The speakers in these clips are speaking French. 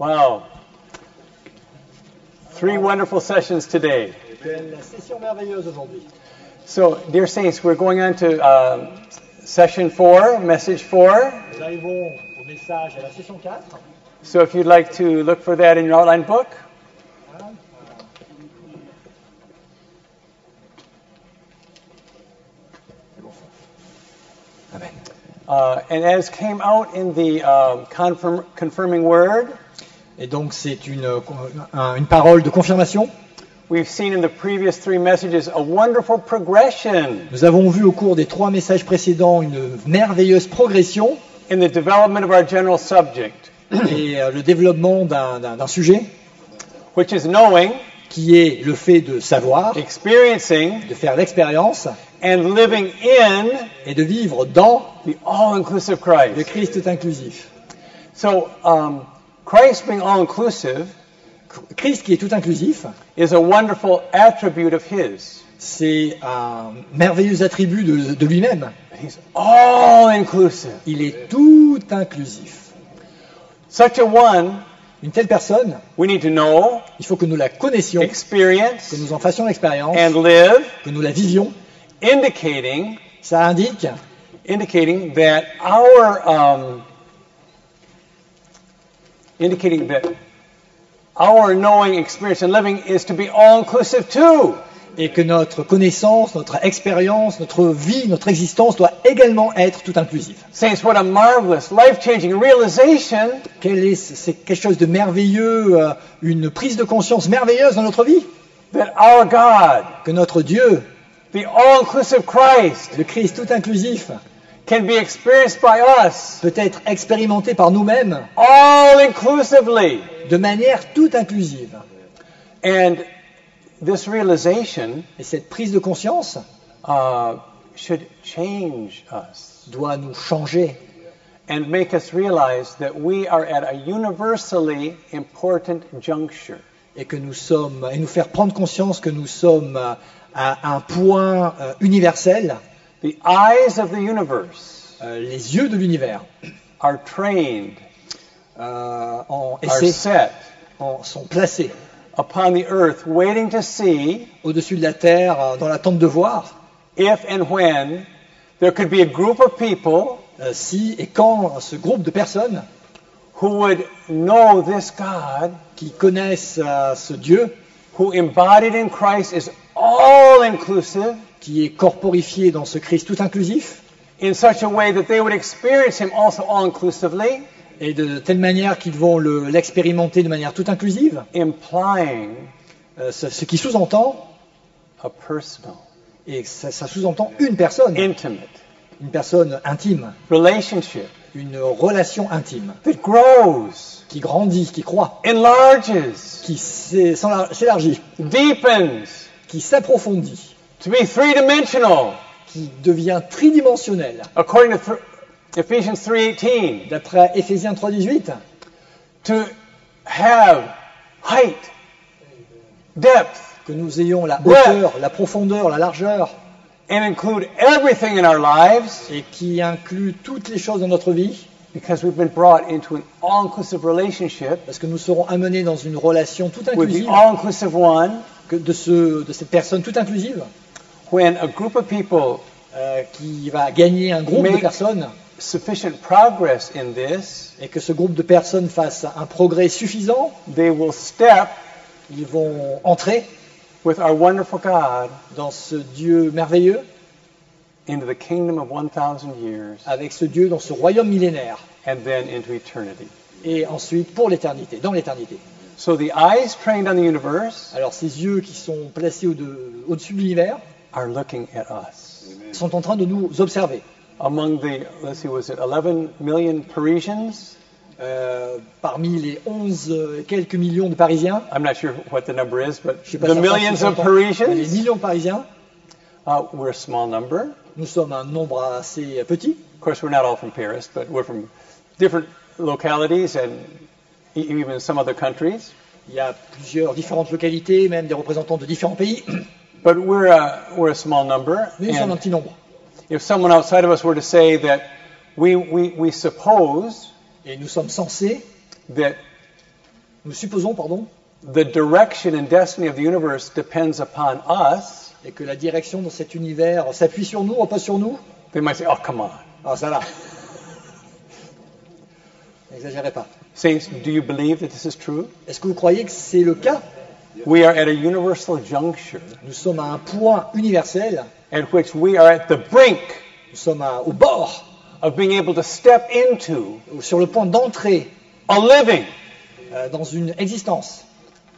Wow. Three wonderful sessions today. Quelle session merveilleuse aujourd'hui. So, dear saints, we're going on to um, session four, message four. Nous arrivons au message à la session 4. So, if you'd like to look for that in your outline book. Amen. Uh, and as came out in the um, confirm, confirming word, Et donc c'est une, un- une parole de confirmation. we've seen in the previous three messages a wonderful progression Nous avons vu au cours des trois messages précédents une merveilleuse progression in the development of our general subject, et euh, le développement d'un sujet which is knowing, qui est le fait de savoir, experiencing, de faire l'expérience and living in et de vivre dans the all-inclusive le Christ. Christ tout inclusif. So, um, Christ being all-inclusive Christ qui est tout inclusif, is a wonderful attribute of His. c'est un merveilleux attribut de, de lui-même. He's all-inclusive. Il est tout inclusif. Such a one, Une telle personne, we need to know, il faut que nous la connaissions, que experience, nous en fassions l'expérience, and live, que nous la vivions. indicating Ça indique indicating that our um, indicating that our knowing, experience, and living is to be all-inclusive too. et que notre connaissance, notre expérience, notre vie, notre existence doit également être tout inclusive. Saints, what a marvelous, life-changing realization Quel est- C'est quelque chose de merveilleux, euh, une prise de conscience merveilleuse dans notre vie, that our God, que notre Dieu, the all-inclusive Christ, le Christ tout inclusif, can be experienced by us peut être expérimenté par nous-mêmes all-inclusively. de manière tout inclusive. And this realization Et cette prise de conscience uh, should change us doit nous changer and make us realize that we are at a universally important juncture. et que nous sommes et nous faire prendre conscience que nous sommes à un point euh, universel. The eyes of the universe Euh, les yeux de l'univers are trained, euh, en, are c'est- set en- sont placés upon the earth, waiting to see au-dessus de la terre, euh, dans l'attente de voir if and when there could be a group of people euh, si et quand ce groupe de personnes who would know this God qui connaissent euh, ce Dieu, who embodied in Christ is all inclusive qui est corporifié dans ce Christ tout inclusif, in such a way that they would experience him also all inclusively, et de telle manière qu'ils vont le- l'expérimenter de manière tout inclusive, implying euh, ce, ce qui sous-entend, a personal, et ça, ça sous-entend une personne, intimate une personne intime, relationship une relation intime, that grows, qui grandit, qui croît, enlarges, qui s'élargit, deepens, qui s'approfondit, to be three dimensional, qui devient tridimensionnel. according to Ephesians 3:18, D'après Éphésiens 3.18, to have height, depth, que nous ayons la hauteur, la profondeur, la largeur, and include everything in our lives. Et qui inclut toutes les choses dans notre vie, because we've been brought into an all-inclusive relationship. Parce que nous serons amenés dans une relation tout with the inclusive. all-inclusive one. Que de, ce, de cette personne tout inclusive when a group of people euh, qui va gagner un groupe de personnes sufficient progress in this, et que ce groupe de personnes fasse un progrès suffisant, they will step ils vont entrer with our wonderful God dans ce Dieu merveilleux, into the kingdom of 1,000 years avec ce Dieu dans ce royaume millénaire, and then into eternity. et ensuite pour l'éternité, dans l'éternité. So the eyes trained on the universe Alors ces yeux qui sont placés au- de- au-dessus de l'univers are looking at us. sont en train de nous observer. Among the, let's see, was it 11 million Parisians? Euh, parmi les 11 et quelques millions de Parisiens, I'm not sure what the number is, but je sais pas the certain millions of mais les Parisians, millions de Parisiens, uh, we're a small number. nous sommes un nombre assez petit. Of course, we're not all from Paris, but we're from different localities and e- even some other countries. Il y a plusieurs différentes localités, même des représentants de différents pays, But we're a, we're a small number. mais nous sommes un petit nombre. if someone outside of us were to say that we, we, we suppose Et nous sommes censés that nous supposons, pardon, the direction and destiny of the universe depends upon us, et que la direction dans cet univers s'appuie sur nous, repose sur nous, they might say, oh, come on. ah ça va. N'exagérez pas. Saints, do you believe that this is true? Est-ce que vous croyez que c'est le cas? We are at a universal juncture Nous sommes à un point universel, at which we are at the brink nous sommes à- au bord, of being able to step into sur le point d'entrer a living euh, dans une existence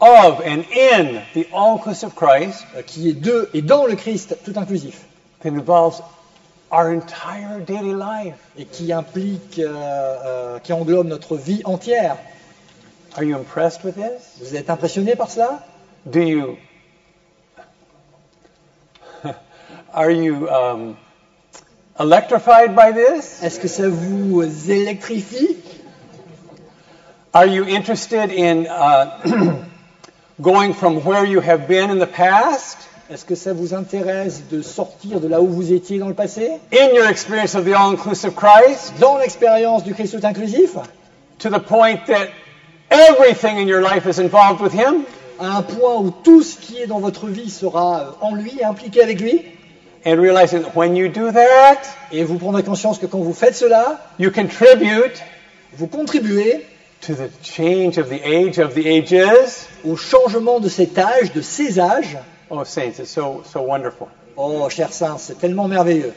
of and in the all-inclusive Christ euh, qui est de et dans le Christ tout inclusif that involves our entire daily life. et qui implique, euh, euh, qui englobe notre vie entière. Are you impressed with this? Vous êtes impressionné par cela? Do you are you um, electrified by this? Est-ce que ça vous électrifie? Are you interested in uh, going from where you have been in the past, Est-ce que ça vous intéresse de sortir de là où vous étiez dans le passé? In your experience of the all-inclusive Christ, Dans l'expérience du Christ tout inclusif? To the point that everything in your life is involved with Him, à un point où tout ce qui est dans votre vie sera euh, en lui et impliqué avec lui and realizing that when you do that, et vous prendrez conscience que quand vous faites cela, you contribute vous contribuez to the change of the age of the ages. au changement de cet âge, de ces âges. Oh, saints, it's so so wonderful. Oh, cher saint, c'est tellement merveilleux.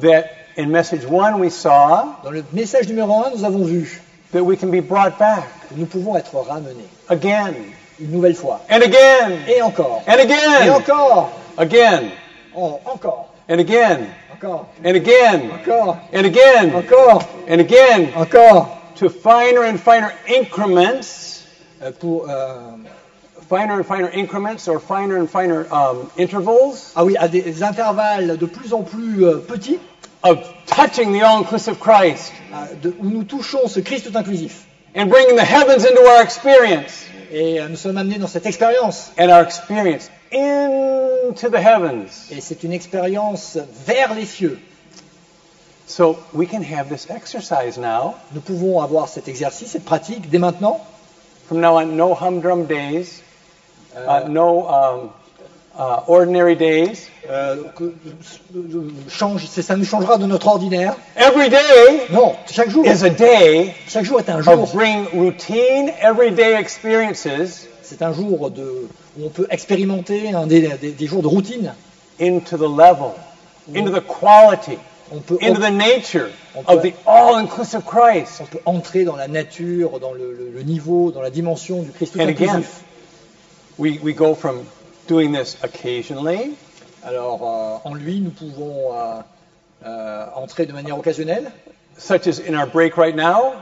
That in message one we saw Dans le message numéro 1, nous avons vu that we can be brought back que nous pouvons être ramenés again une nouvelle fois. and again Et encore. and Et again, encore. again Oh, encore. and again Encore. and again Encore. and again Encore. and again Encore. to finer and finer increments, Euh, pour, euh, finer and finer increments or finer and finer um, intervals ah oui, à des intervalles de plus en plus euh, petits, of touching the all-inclusive Christ euh, de- où nous touchons ce Christ tout inclusif. and bringing the heavens into our experience Et euh, nous sommes amenés dans cette expérience. and our experience into the heavens. Et c'est une expérience vers les cieux. So we can have this exercise now. Nous pouvons avoir cet exercice, cette pratique dès maintenant. From now on, no humdrum days, Euh, uh, no um, uh, ordinary days. euh, que- change, ça nous changera de notre ordinaire. Every day Non, chaque jour, is a day chaque jour est un jour. of bring routine, everyday experiences C'est un jour de, où on peut expérimenter un des, des- des jours de routine. into the level, into the quality, On peut, into the nature on of peut- the all-inclusive Christ. on peut entrer dans la nature, dans le, le- le niveau, dans la dimension du Christ tout And inclusif. we, we go from doing this occasionally Alors, euh, en lui, nous pouvons euh, euh, entrer de manière occasionnelle. such as in our break right now,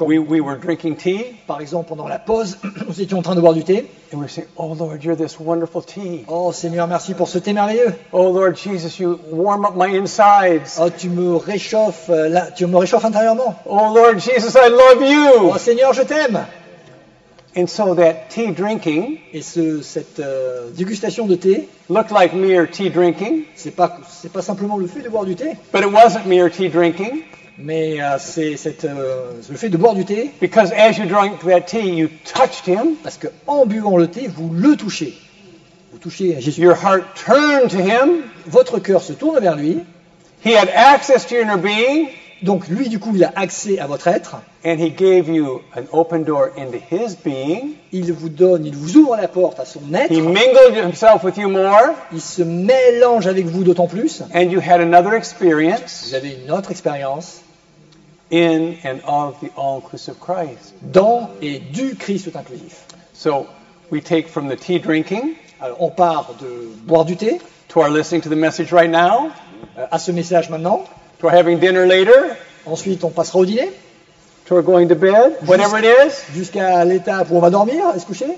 we, we were drinking tea, Par exemple, pendant la pause, nous étions en train de boire du thé. and we were saying, Oh Lord, you're this wonderful tea. Oh Seigneur, merci pour ce thé merveilleux. Oh Lord Jesus, you warm up my insides. Oh, tu me réchauffes, euh, là, tu me réchauffes intérieurement. Oh Lord Jesus, I love Oh you. Seigneur, je t'aime. And so that tea drinking Et ce, cette euh, dégustation de thé, looked like mere tea drinking, c'est pas c'est pas simplement le fait de boire du thé, but it wasn't mere tea drinking mais euh, c'est euh, le fait de boire du thé because as you drank that tea, you touched him. parce que en buvant le thé, vous le touchez. Vous touchez Jésus. Your heart turned to him. Votre cœur se tourne vers lui. He had access to your inner being, Donc lui, du coup, il a accès à votre être. and he gave you an open door into his being. Il vous donne, il vous ouvre la porte à son être. He mingled himself with you more, Il se mélange avec vous d'autant plus. and you had another experience Vous avez une autre expérience in and of the all-inclusive Christ. dans et du Christ tout inclusif. So we take from the tea drinking Alors, on part de boire du thé to our listening to the message right now, euh, à ce message maintenant. To having dinner later, Ensuite, on passera au dîner to going to bed, whatever it is. jusqu'à l'étape où on va dormir et se coucher.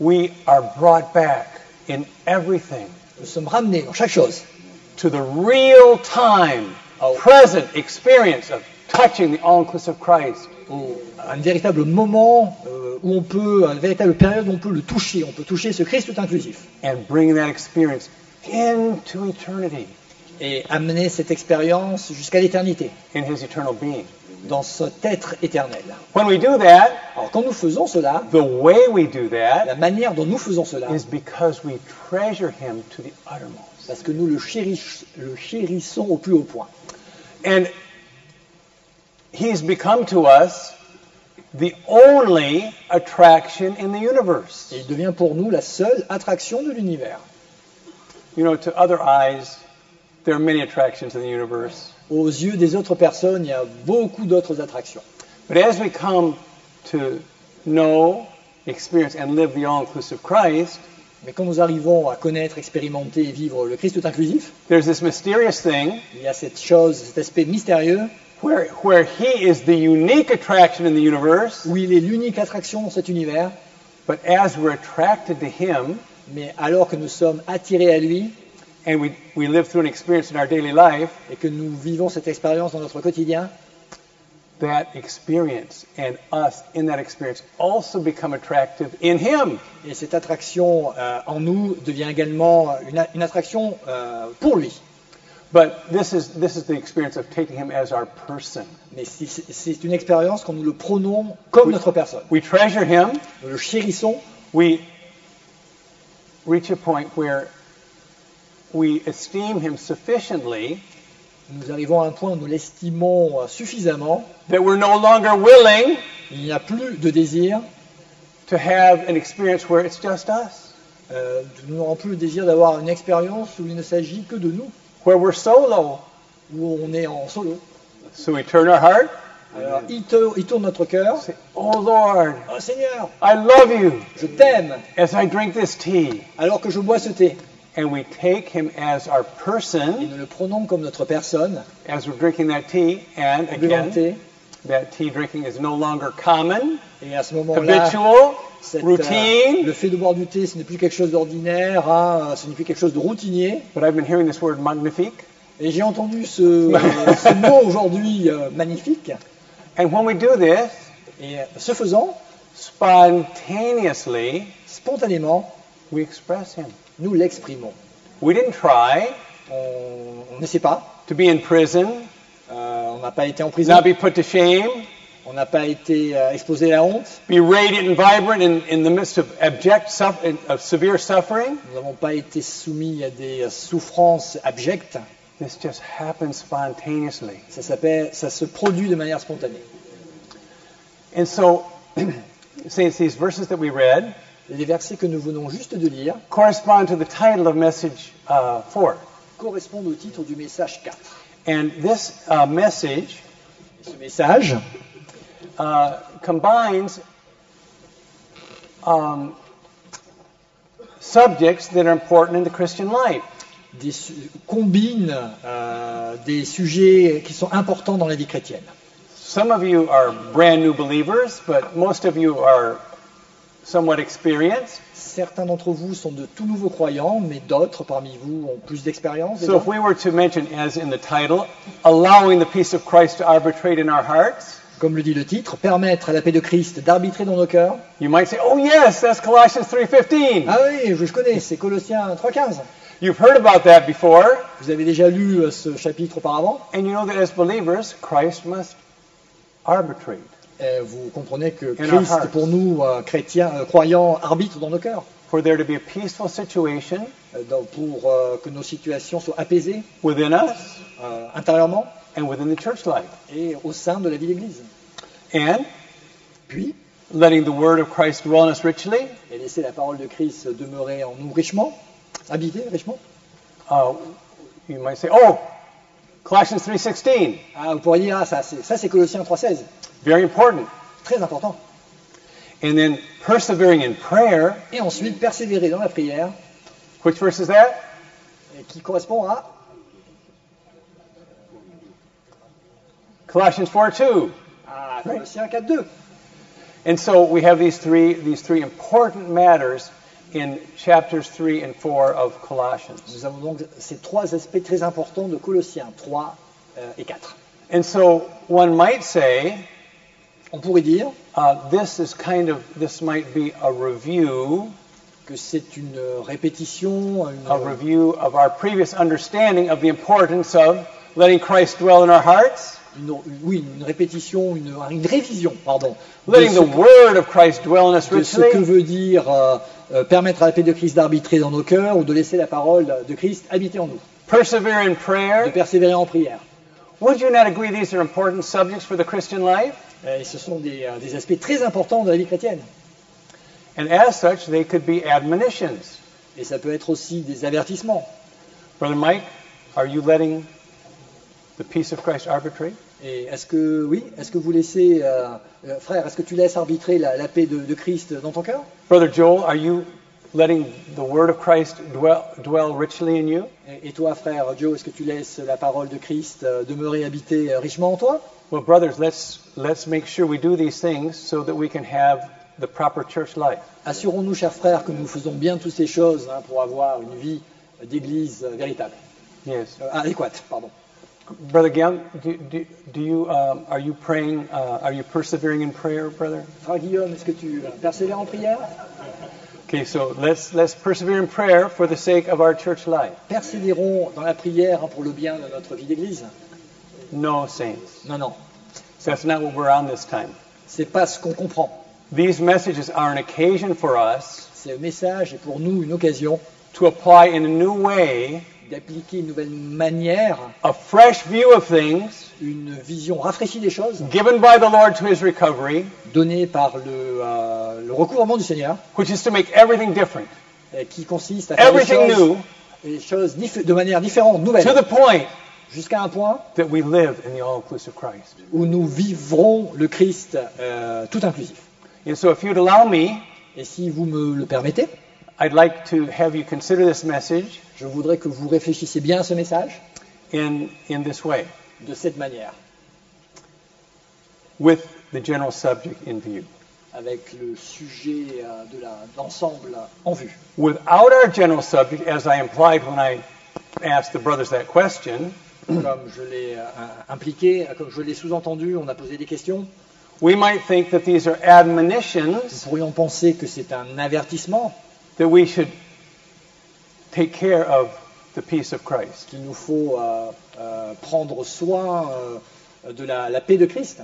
We are brought back in everything Nous sommes ramenés dans chaque chose to the real time, Oh. present experience of touching the all-inclusive Christ. au- à un véritable moment euh, où on peut, à une véritable période où on peut le toucher. On peut toucher ce Christ tout inclusif and bring that experience into eternity et amener cette expérience jusqu'à l'éternité in his eternal being. dans cet être éternel. When we do that, Alors quand nous faisons cela, the way we do la that manière dont nous faisons cela, is because we treasure him to the uttermost. parce que nous le, chériss- le chérissons au plus haut point. And he's become to us the only attraction in the universe. Et il devient pour nous la seule attraction de l'univers. You know, to other eyes, there are many attractions in the universe. Aux yeux des autres personnes, il y a beaucoup d'autres attractions. But as we come to know, experience, and live the all inclusive Christ, Mais quand nous arrivons à connaître, expérimenter et vivre le Christ tout inclusif, there's this mysterious thing il y a cette chose, cet aspect mystérieux where, where he is the unique attraction in the universe, où il est l'unique attraction dans cet univers, but as we're attracted to him mais alors que nous sommes attirés à lui and we, we live through an experience in our daily life, et que nous vivons cette expérience dans notre quotidien, that experience and us in that experience also become attractive in him. et cette attraction euh, en nous devient également une, une attraction euh, pour lui. But this is, this is the experience of taking him as our person. Mais c'est une expérience quand nous le prenons comme Oui. notre personne. We treasure him. Nous le chérissons, We reach a point where we esteem him sufficiently nous arrivons à un point où nous l'estimons euh, suffisamment, that we're no longer willing il n'y a plus de désir, to have an experience where it's just us, euh, nous n'aurons plus le désir d'avoir une expérience où il ne s'agit que de nous, where we're solo. où on est en solo. So we turn our heart, Alors il, te- il tourne notre cœur. Oh Lord, Oh Seigneur, I love you je t'aime as I drink this tea. alors que je bois ce thé. And we take him as our Et person nous le prenons comme notre personne, as we're drinking that tea. And again, thé. that tea drinking is no longer common, Et à ce moment-là, habitual, cette, euh, routine. le fait de boire du thé, ce n'est plus quelque chose d'ordinaire, hein, ce n'est plus quelque chose de routinier. But I've been hearing this word magnifique. Et j'ai entendu ce, ce mot aujourd'hui euh, magnifique. And when we do this, Et euh, ce faisant, spontaneously, spontanément, we express him. Nous l'exprimons. We didn't try On on n'essaie pas, to be in prison, euh, on n'a pas été en prison, not be put to shame, on n'a pas été euh, exposé à la honte, be radiant and vibrant in, in the midst of abject, of severe suffering. nous n'avons pas été soumis à des euh, souffrances abjectes. This just happens spontaneously. Ça, s'appelle- ça se produit de manière spontanée. And so, saints, these verses that we read les versets que nous venons juste de lire correspond to the title of message uh, 4. correspondent au titre du message 4. And this uh, message Ce message uh, combines um, subjects that are important in the Christian life. des combine euh, des sujets qui sont importants dans la vie chrétienne. Some of you are brand new believers, but most of you are somewhat experienced. Certains d'entre vous sont de tout nouveaux croyants, mais d'autres parmi vous ont plus d'expérience. So if we were to mention, as in the title, allowing the peace of Christ to arbitrate in our hearts, Comme le dit le titre, permettre à la paix de Christ d'arbitrer dans nos cœurs. you might say, "Oh yes, that's Colossians 3:15." Ah oui, je je connais, c'est Colossiens 3.15. You've heard about that before, Vous avez déjà lu euh, ce chapitre auparavant. and you know that as believers, Christ must arbitrate. Euh, vous comprenez que Christ, pour nous, euh, chrétiens, euh, croyants, arbitre dans nos cœurs. For there to be a peaceful situation dans- pour euh, que nos situations soient apaisées within us intérieurement and within the church life, et au sein de la vie d'Église. and Puis, letting the word of Christ dwell in us richly. et laisser la parole de Christ demeurer en nous richement, habiter richement. Uh, you might say, "Oh, Colossians 3:16, Ah, vous pourriez dire, ah, ça c'est, ça c'est Colossiens 3.16. very important." Très important. And then persevering in prayer. Et ensuite, persévérer dans la prière, Which verse is that? et qui correspond à Colossians 4:2. à Colossiens 4.2. And so we have these three these three important matters in chapters 3 and 4 of Colossians. Nous avons donc ces trois aspects très importants de Colossiens 3 euh, et 4. And so one might say On pourrait dire uh, this is kind of this might be a review que c'est une répétition, une, a review of our previous understanding of the importance of letting Christ dwell in our hearts une, oui, une répétition, une, une révision, pardon, de ce, the word of Christ dwell in us de ce que veut dire euh, euh, permettre à la paix de Christ d'arbitrer dans nos cœurs ou de laisser la parole de Christ habiter en nous, persevere in de prayer. persévérer en prière. Would you not agree these are important subjects for the Christian life? Et ce sont des, euh, des aspects très importants de la vie chrétienne. And as such, they could be admonitions. Et ça peut être aussi des avertissements. Brother Mike, are you letting the peace of Christ arbitrate? Et est-ce que, oui, est-ce que vous laissez, euh, euh, frère, est-ce que tu laisses arbitrer la, la paix de, de Christ dans ton cœur? Brother Joel, are you letting the word of Christ dwell, dwell richly in you? et, et toi, frère Joe, est-ce que tu laisses la parole de Christ euh, demeurer habiter euh, richement en toi? Well, brothers, let's let's make sure we do these things so that we can have the proper church life. Assurons-nous, chers frères, que nous faisons bien toutes ces choses hein, pour avoir une vie d'église euh, véritable, Yes, Euh, adéquate, pardon. Brother Gam, do, do, do you um, are you praying? Uh, are you persevering in prayer, brother? Frère Guillaume, est-ce que tu persévères en prière Okay, so let's let's persevere in prayer for the sake of our church life. Persévérons dans la prière pour le bien de notre vie d'église No, saints, Non, non, that's not what we're on this time. c'est pas ce qu'on comprend. These messages are an occasion for us Ce message est pour nous une occasion to apply in a new way d'appliquer une nouvelle manière, a fresh view of things une vision rafraîchie des choses, given by the Lord to His recovery, donnée par le, euh, le recouvrement du Seigneur, which is to make everything different, qui consiste à faire les choses, new, les choses dif- de manière différente, nouvelle, to the point jusqu'à un point that we live in the all-inclusive Christ. où nous vivrons le Christ euh, tout inclusif. And so, if you'd allow me, Et si vous me le permettez, I'd like to have you consider this message je voudrais que vous réfléchissiez bien à ce message in in this way, de cette manière, with the general subject in view. avec le sujet euh, de d'ensemble en vue. Without our general subject, as I implied when I asked the brothers that question, Comme je l'ai euh, impliqué, comme je l'ai sous-entendu, on a posé des questions. we might think that these are admonitions Nous pourrions penser que c'est un avertissement that we should take care of the peace of Christ. qu'il nous faut euh, euh, prendre soin euh, de la, la paix de Christ,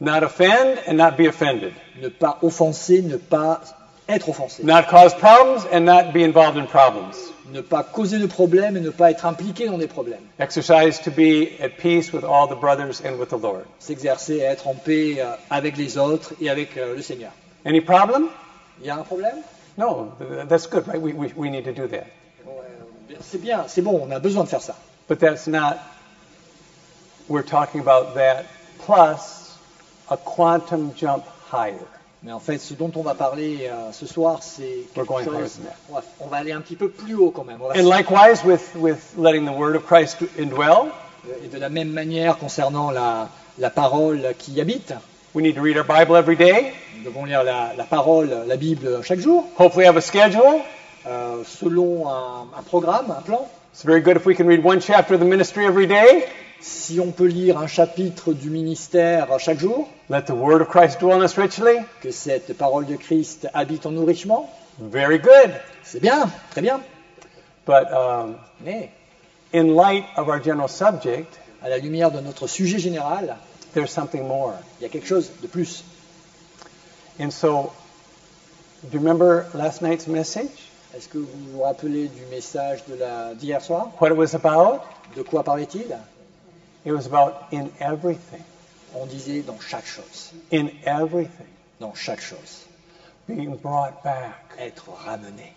Not offend and not be offended. ne pas offenser, ne pas être offensé, Not cause problems and not be involved in problems. ne pas causer de problèmes et ne pas être impliqué dans des problèmes, Exercise to be at peace with all the brothers and with the Lord. s'exercer à être en paix euh, avec les autres et avec euh, le Seigneur. Any problem? Il y a un problème? No, th- that's good, right? We, we, we need to do that. C'est bien, c'est bon, on a besoin de faire ça. But that's not, we're talking about that plus a quantum jump higher. Mais en fait, ce dont on va parler euh, ce soir, c'est quelque going chose. On va, on va aller un petit peu plus haut quand même. On va And likewise, with, with letting the word of Christ indwell, Et de la même manière, concernant la, la parole qui y habite, we need to read our Bible every day, nous devons lire la, la parole, la Bible chaque jour, hopefully have a schedule. Euh, selon un, un programme, un plan. It's very good if we can read one chapter of the ministry every day. Si on peut lire un chapitre du ministère chaque jour, Let the word of Christ dwell in us richly. que cette parole de Christ habite en nous richement, Very good. c'est bien, très bien. But um, Mais in light of our general subject, à la lumière de notre sujet général, there's something more. il y a quelque chose de plus. And so, do you remember last night's message? Est-ce que vous vous rappelez du message de la- d'hier soir? What it was about? De quoi parlait-il? It was about in everything. On disait dans chaque chose, In everything. dans chaque chose, Being brought back. Être ramené.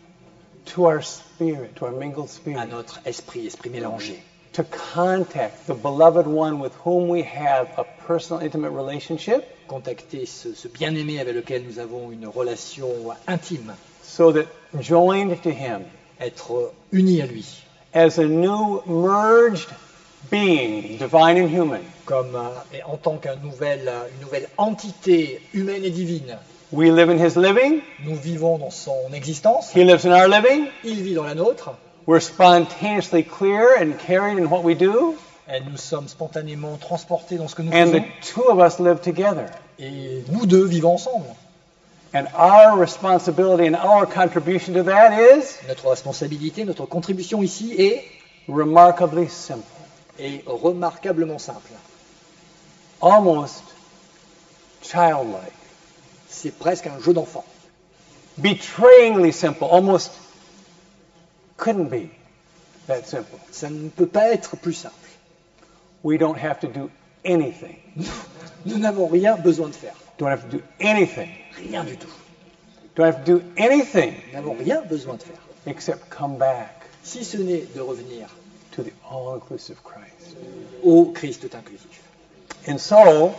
To our spirit, to our mingled à spirit. notre esprit, esprit mélangé, To contact the beloved one with whom we have a personal, intimate relationship. Contacter ce, ce bien-aimé avec lequel nous avons une relation intime, so that joined to him être unis à lui, as a new merged being, divine and human, comme euh, et en tant qu'une nouvelle, euh, une nouvelle entité humaine et divine. we live in his living, Nous vivons dans son existence, he lives in our living, il vit dans la nôtre, we're spontaneously clear and carried in what we do, et nous sommes spontanément transportés dans ce que nous and faisons, the two of us live together. et nous deux vivons ensemble. And our responsibility and our contribution to that is Notre responsabilité, notre contribution ici est, remarkably simple. est remarquablement simple. almost childlike, C'est presque un jeu d'enfant. betrayingly simple, almost couldn't be that simple. Ça ne peut pas être plus simple. We don't have to do anything. Nous n'avons rien besoin de faire. Don't have to do anything? Rien du tout. Don't have to do anything? Nous n'avons rien besoin de faire. except come back Si ce n'est de revenir to the all-inclusive Christ. au Christ tout inclusif. And so,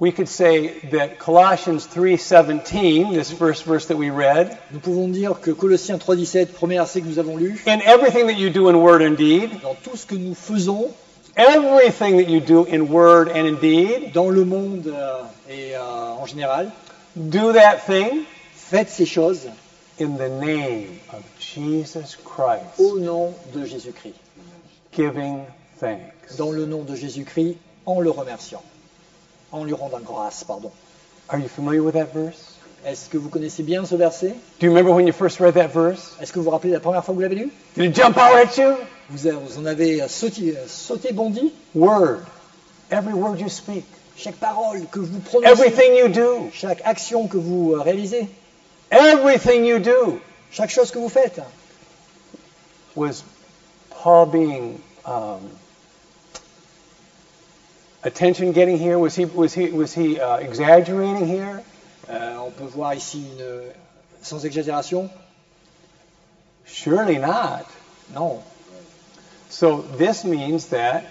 we could say that Colossians 3:17, this first verse that we read, Nous pouvons dire que Colossiens 3.17, premier verset que nous avons lu, in everything that you do in word and deed, dans tout ce que nous faisons everything that you do in word and in deed, dans le monde euh, et euh, en général, do that thing faites ces choses in the name of Jesus Christ, au nom de Jésus-Christ. giving thanks. Dans le nom de Jésus-Christ, en le remerciant. En lui rendant grâce, pardon. Are you familiar with that verse? Est-ce que vous connaissez bien ce verset? Do you remember when you first read that verse? Est-ce que vous vous rappelez la première fois que vous l'avez lu? Did it jump out at you? Vous, en avez sauté, sauté bondi Word. Every word you speak. Chaque parole que vous prononcez, Everything you do. chaque action que vous euh, réalisez, Everything you do. chaque chose que vous faites, Was Paul being um, attention getting here? Was he was he was he uh, exaggerating here? Euh, on peut voir ici une, sans exagération, Surely not. non, So this means that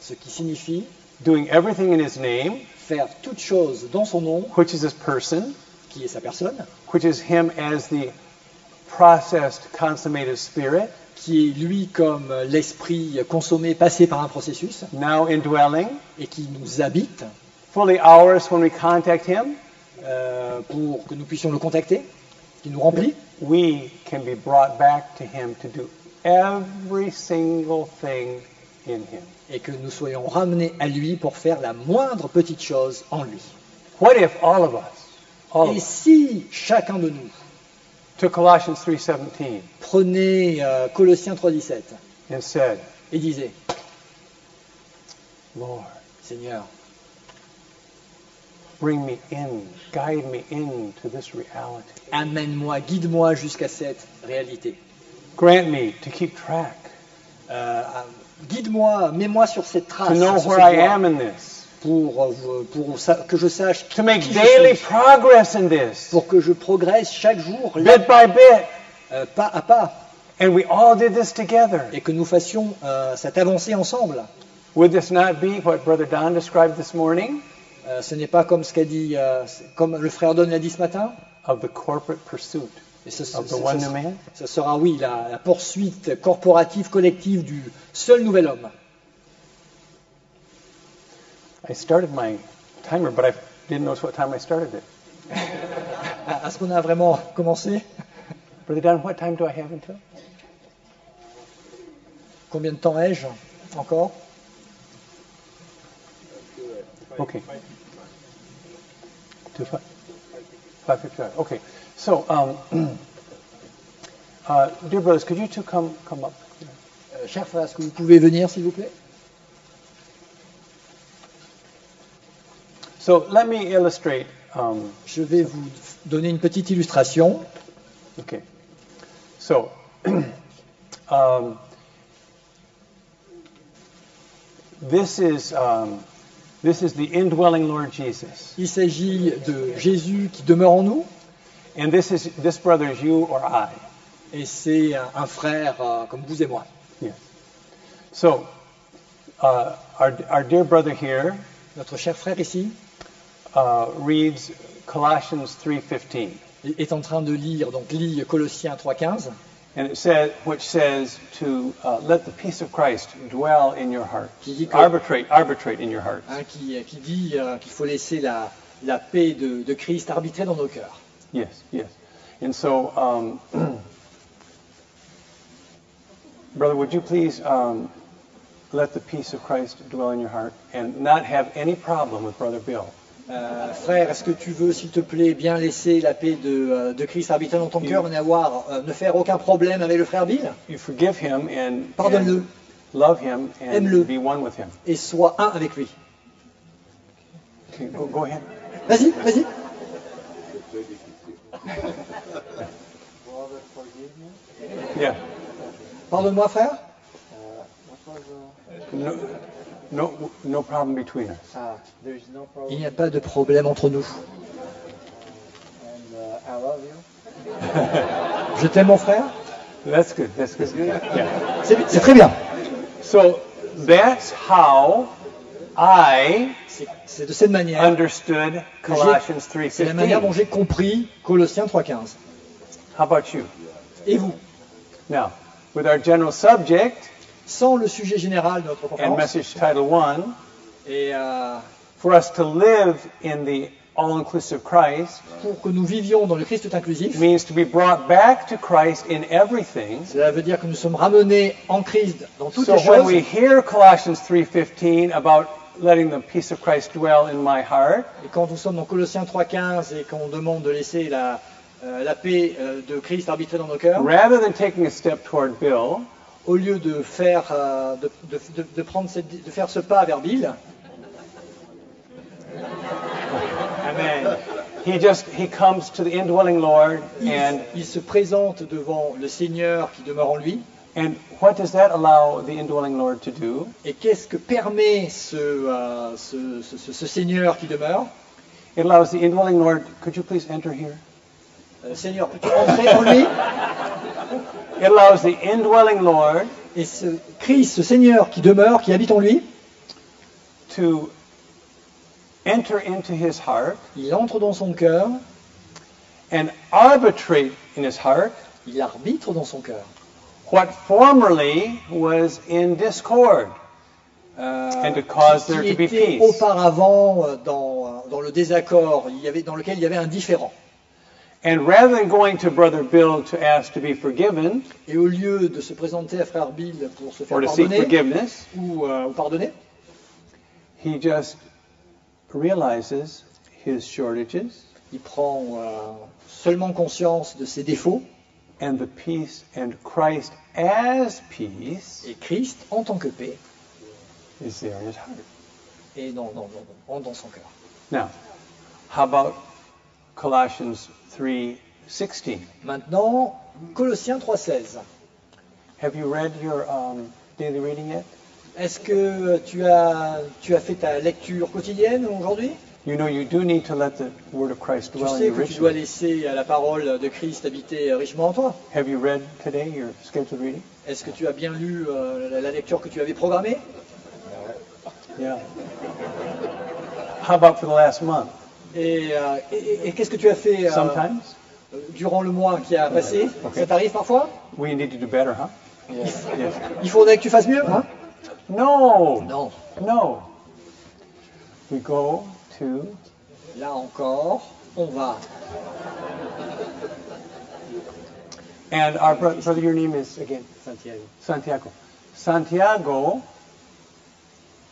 ce qui signifie doing everything in his name, faire toute chose dans son nom, which is his person, qui est sa personne, which is him as the processed, consummated spirit, qui est lui comme l'esprit consommé, passé par un processus, now indwelling, et qui nous habite fully ours when we contact him, euh, pour que nous puissions le contacter, qui nous remplit, we can be brought back to him to do every single thing in him. et que nous soyons ramenés à lui pour faire la moindre petite chose en lui. What if all of us, all of Et us, si chacun de nous took Colossians 3:17 prenait euh, Colossiens 3.17 and said, et disait, Lord, Seigneur, bring me in, guide me into this reality. amène-moi, guide-moi jusqu'à cette réalité. Grant me to keep track, Euh, guide-moi, mets-moi sur cette trace, to know where I am in this, pour, euh, pour que je sache to make qui je daily suis, progress in this, pour que je progresse chaque jour, bit by bit. euh, pas à pas, And we all did this together. et que nous fassions euh, cette avancée ensemble. Would this not be what Brother Don described this morning? Euh, ce n'est pas comme ce qu'a dit, euh, comme le frère Don l'a dit ce matin? of the corporate pursuit Et ce, ce- of the ce- one ce- new man? ce sera, oui, la, la poursuite corporative, collective du seul nouvel homme. I started my timer, but I didn't notice what time I started it. Est-ce qu'on a vraiment commencé? What time do I have until? Combien de temps ai-je encore? Okay. Two five. Five fifty-five. Okay. So, um, uh, dear brothers, could you two come come up? Euh, Cher frère, est-ce que vous pouvez venir, s'il vous plaît? So let me illustrate. Um, Je vais vous donner une petite illustration. okay. So, um, this is um, this is the indwelling Lord Jesus, Il s'agit de Jésus qui demeure en nous, and this is this brother is you or I. et c'est un, un frère euh, comme vous et moi. Yes. So, uh, our our dear brother here Notre cher frère ici uh, reads Colossians 3:15, est- en train de lire, donc lit Colossiens 3.15, and it says, which says to uh, let the peace of Christ dwell in your heart, Qui dit que- arbitrate, arbitrate in your hearts. hein, qui, qui dit euh, qu'il faut laisser la, la paix de, de Christ arbitrer dans nos cœurs. Yes, yes. And so, um, brother, would you please um, let the peace of Christ dwell in your heart and not have any problem with brother Bill? Euh, frère, est-ce que tu veux, s'il te plaît, bien laisser la paix de, euh, de Christ arbitrer dans ton cœur et n'avoir, euh, ne faire aucun problème avec le frère Bill? You forgive him and, Pardonne-le. and love him and Aime-le. be one with him. et sois un avec lui. Okay, go, go ahead. Vas-y, vas-y. Yeah. Pardonne-moi, frère? No, no, no problem between us. Ah, Il n'y a pas de problème entre nous. And uh, I love you. Je t'aime, mon frère? That's good. That's good? Yeah. C'est c'est très bien. So that's how I C'est de cette manière, understood Colossians c'est la manière dont 3:15. j'ai compris Colossiens 3.15. How about you? Et vous? Now, with our general subject Sans le sujet général de notre and message title one, et euh, for us to live in the all-inclusive Christ pour que nous vivions dans le Christ tout inclusif, means to be brought back to Christ in everything. cela veut dire que nous sommes ramenés en Christ dans toutes So les when choses. we hear Colossians 3:15 about letting the peace of Christ dwell in my heart, Et quand nous sommes dans Colossiens 3.15 et qu'on demande de laisser la, euh, la paix euh, de Christ arbitrer dans nos cœurs, rather than taking a step toward Bill, au lieu de faire, euh, de, de- de- de prendre cette- de faire ce pas vers Bill, Amen. He just he comes to the indwelling Lord il, and il se présente devant le Seigneur qui demeure en lui. And what does that allow the indwelling Lord to do? Et qu'est-ce que permet ce, euh, ce, ce- ce- Seigneur qui demeure? It allows the indwelling Lord. Could you please enter here? Euh, Seigneur, peux-tu entrer en lui? It allows the indwelling Lord Et ce Christ, ce Seigneur qui demeure, qui habite en lui, to enter into his heart il entre dans son cœur, and arbitrate in his heart il arbitre dans son cœur. What formerly was in discord. Euh, And to cause there to be peace. auparavant euh, dans, euh, dans le désaccord, il y avait, dans lequel il y avait un différent. And rather than going to Brother Bill to ask to be forgiven Et au lieu de se présenter à frère Bill pour se faire or to seek pardonner forgiveness, ou, euh, ou pardonner, he just realizes his shortages il prend euh, seulement conscience de ses défauts and the peace and Christ as peace et Christ en tant que paix is there in his heart. et dans, dans, dans, dans son cœur. Now, how about Colossians 3:16? Maintenant, Colossiens 3.16. Have you read your um, daily reading yet? Est-ce que tu as, tu as fait ta lecture quotidienne aujourd'hui? You know you do need to let the word of Christ Tu dwell in sais you que tu dois laisser à la parole de Christ habiter richement en toi. Have you read today your scheduled reading? Est-ce que tu as bien lu euh, la- lecture que tu avais programmée? Yeah. How about for the last month? Et, euh, et- et- qu'est-ce que tu as fait euh, Sometimes euh, durant le mois qui a passé? Ok. Ça t'arrive parfois? We need to do better, huh? Yes. Il faudrait que tu fasses mieux hein? No, Non. no. We go Là encore, on va. and our bro- brother. Your name is again? Santiago. Santiago. Santiago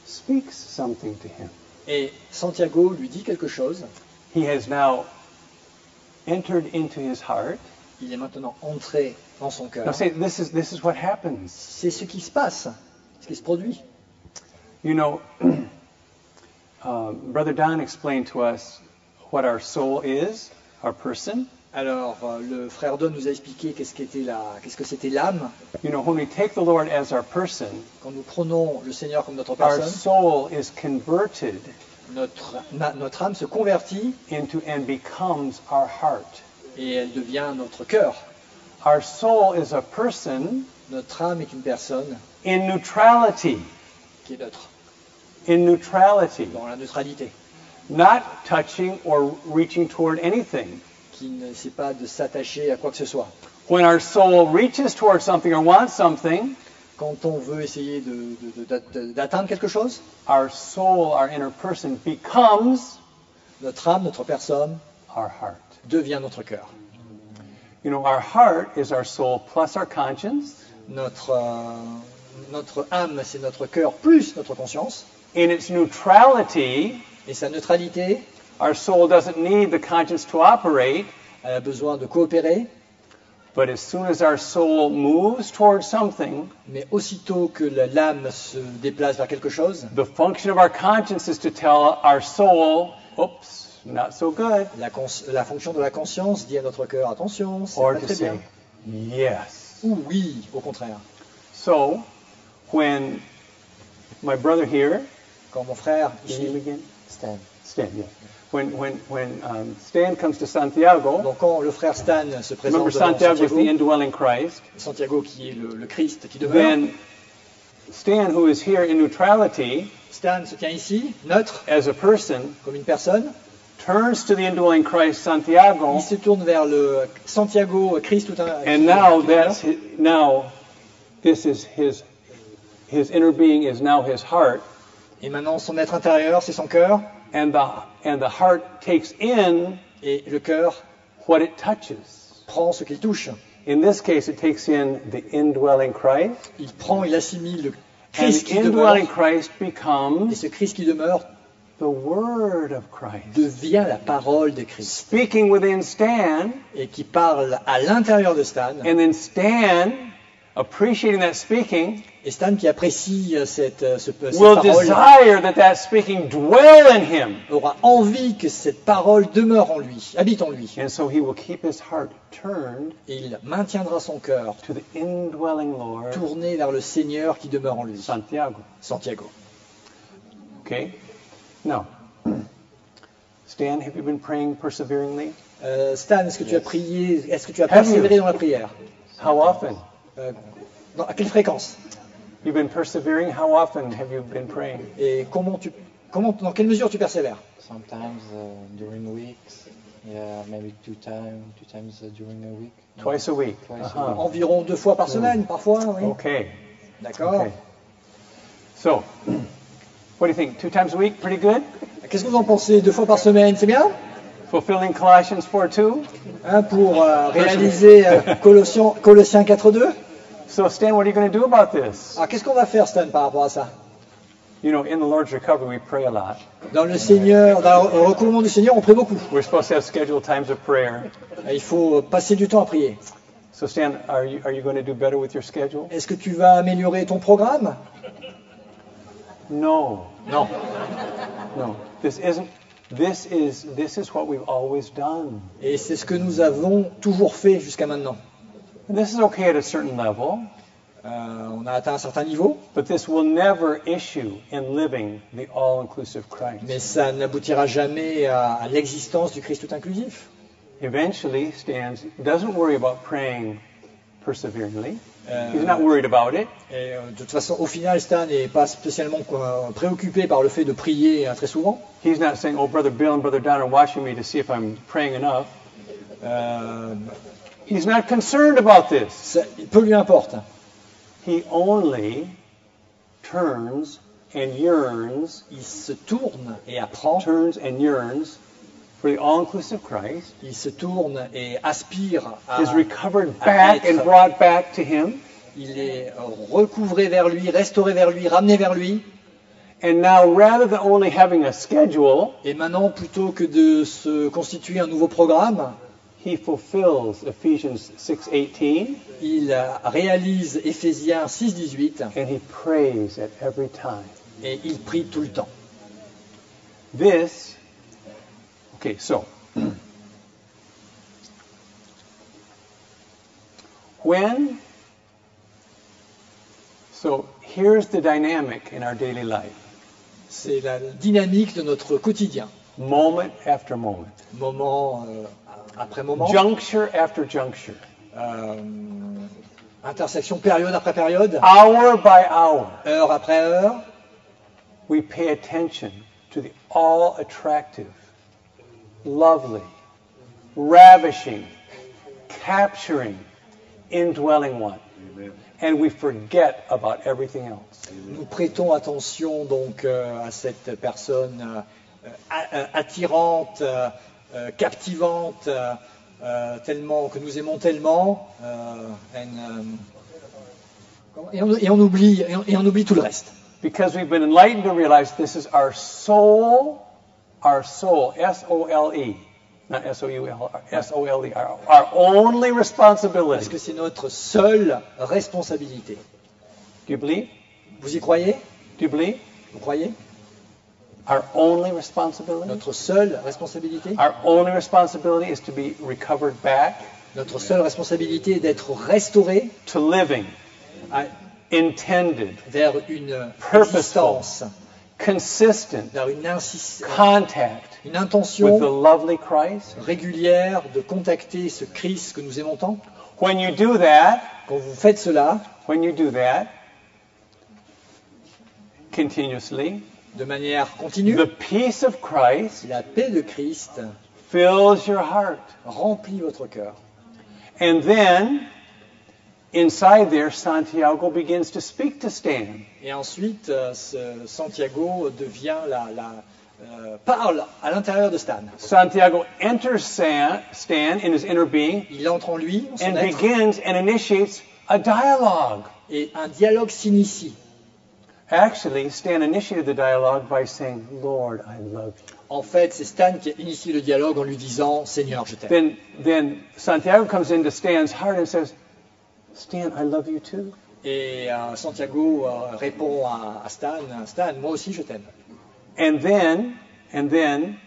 speaks something to him. Et Santiago lui dit quelque chose. He has now entered into his heart. Il est maintenant entré dans son Now, cœur. say this is this is what happens. C'est ce qui se passe, ce qui se produit. You know, um, Brother Don explained to us what our soul is, our person. Alors, euh, le frère Don nous a expliqué qu'est-ce qu'était la, qu'est-ce que c'était l'âme. You know, when we take the Lord as our person, Quand nous prenons le Seigneur comme notre our personne, soul is converted notre, na- notre âme se convertit into and becomes our heart. et elle devient notre cœur. Our soul is a person Notre âme est une personne in neutrality, qui est neutre, in neutrality, dans la neutralité, not touching or reaching toward anything. qui ne sait pas de s'attacher à quoi que ce soit. When our soul reaches toward something or wants something, Quand on veut essayer d'atteindre quelque chose, our soul, our inner person, becomes notre âme, notre personne our heart. devient notre cœur. You know, our heart is our soul plus our conscience. Notre, euh, notre âme, c'est notre cœur plus notre conscience. In its neutrality, Et sa neutralité, our soul doesn't need the conscience to operate. elle a besoin de coopérer. But as soon as our soul moves towards something, Mais aussitôt que l'âme se déplace vers quelque chose, the function of our conscience is to tell our soul, oops, not so good, la, la fonction de la conscience dit à notre cœur attention, c'est or pas to très say, bien. yes. Ou oui, au contraire. So, when my brother here, Quand mon frère your name again? Stan. Stan, yeah. When, when, when um, Stan comes to Santiago, donc quand le frère Stan se présente remember Santiago is the Santiago, indwelling Christ, Santiago qui est le, le Christ qui demeure, then Stan, who is here in neutrality Stan se tient ici, neutre, as a person, comme une personne, turns to the indwelling Christ, Santiago, il se tourne vers le Santiago Christ tout un. and now that's his, now this is his his inner being is now his heart, Et maintenant son être intérieur, c'est son cœur, and the and the heart takes in et le cœur what it touches. prend ce qu'il touche. In this case, it takes in the indwelling Christ, Il prend, il assimile le Christ the qui indwelling demeure, Christ et becomes ce Christ qui demeure the Word of Christ, devient la parole de Christ speaking within Stan, et qui parle à l'intérieur de Stan. and then Stan, appreciating that speaking, Et Stan qui apprécie euh, cette, euh, ce, cette will parole desire that that speaking dwell in him. aura envie que cette parole demeure en lui, habite en lui. And so he will keep his heart turned Et il maintiendra son cœur to the indwelling Lord, tourné vers le Seigneur qui demeure en lui, Santiago. Santiago. Okay? Now, Stan, have you been praying perseveringly? Euh, Stan, est-ce que tu as prié, est-ce que tu as persévéré dans la prière? How often? Euh, dans- À quelle fréquence? You've been persevering? How often have you been praying? Et comment tu, comment, dans quelle mesure tu persévères? Sometimes uh, during weeks, yeah, maybe two times, two times uh, during a week. Twice a week. Twice a Uh-huh. Environ deux fois par semaine, parfois, oui. Okay. D'accord. Okay. So, what do you think? Two times a week? Pretty good? Qu'est-ce que vous en pensez? Deux fois par semaine, c'est bien? Fulfilling Colossians 4:2? Hein, Pour euh, réaliser euh, Colossiens, Colossiens 4.2 So, Stan, what are you going to do about this? Alors qu'est-ce qu'on va faire, Stan, par rapport à ça? You know, in the Lord's recovery, we pray a lot. Dans le Seigneur, dans le recouvrement du Seigneur, on prie beaucoup. We're supposed to have scheduled times of prayer. Et Il faut passer du temps à prier. So, Stan, are you, are you going to do better with your schedule? Est-ce que tu vas améliorer ton programme? No, Non. no. This isn't. This is this is what we've always done. Et c'est ce que nous avons toujours fait jusqu'à maintenant. And this is okay at a certain level, Euh, on a atteint un certain niveau, but this will never issue in living the all-inclusive Christ. mais ça n'aboutira jamais à, à l'existence du Christ tout inclusif. Eventually, Stan doesn't worry about praying perseveringly. Euh, He's not worried about it. et euh, de toute façon, au final, Stan n'est pas spécialement euh, préoccupé par le fait de prier euh, très souvent. He's not saying, "Oh, brother Bill and brother Don are watching me to see if I'm praying enough." He's not concerned about this. ça, peu lui importe. He only turns and yearns, Il se tourne et apprend, turns and yearns for the all-inclusive Christ. il se tourne et aspire à... Is recovered back and brought back to Him. Il est recouvré vers lui, restauré vers lui, ramené vers lui. And now, rather than only having a schedule, Et maintenant, plutôt que de se constituer un nouveau programme, he fulfills Ephesians 6:18, il euh, réalise Éphésiens 6, 18 and he prays at every time. et il prie tout le temps. This, okay, so when, so here's the dynamic in our daily life, C'est la dynamique de notre quotidien, moment after moment, moment euh, après moment, juncture after juncture, euh, intersection période après période, hour by hour. heure après heure. we pay attention to the all attractive, lovely, ravishing, capturing, indwelling one. And we forget about everything else. Nous prêtons attention donc euh, à cette personne euh, attirante, euh, captivante, euh, euh, tellement que nous aimons tellement, euh, and, euh, et, on, et on oublie et on, et on oublie tout le reste. Because we've been enlightened to realize this is our soul, our soul, S O L E, not S-O-U-L, S-O-L-E, our, our only Parce responsibility. que c'est notre seule responsabilité? Do you believe? Vous y croyez? Do you believe? Vous croyez? Our only responsibility? Notre seule responsabilité? Our only responsibility is to be recovered back. Notre seule responsabilité est d'être restauré. To living, à- intended, vers une existence, consistent. Vers une, contact. Une with the intention lovely Christ. régulière de contacter ce Christ que nous aimons tant. When you do that, Quand vous faites cela when you do that continuously, de manière continue, the peace of Christ la paix de Christ fills your heart. remplit votre cœur. And then, inside there, Santiago begins to speak to Stan. Et ensuite, euh, ce Santiago devient la, la- euh, parle à l'intérieur de Stan. Santiago enters Stan, Stan in his inner being Il entre en lui, en son and être, begins and initiates a dialogue. et un dialogue s'initie. Actually, Stan initiated the dialogue by saying, Lord, I love you. En fait, c'est Stan qui a initié le dialogue en lui disant Seigneur, je t'aime. Then, then Santiago comes into Stan's heart and says, Stan, I love you too. Et euh, Santiago euh, répond à, à Stan Stan, moi aussi je t'aime. And then, and then,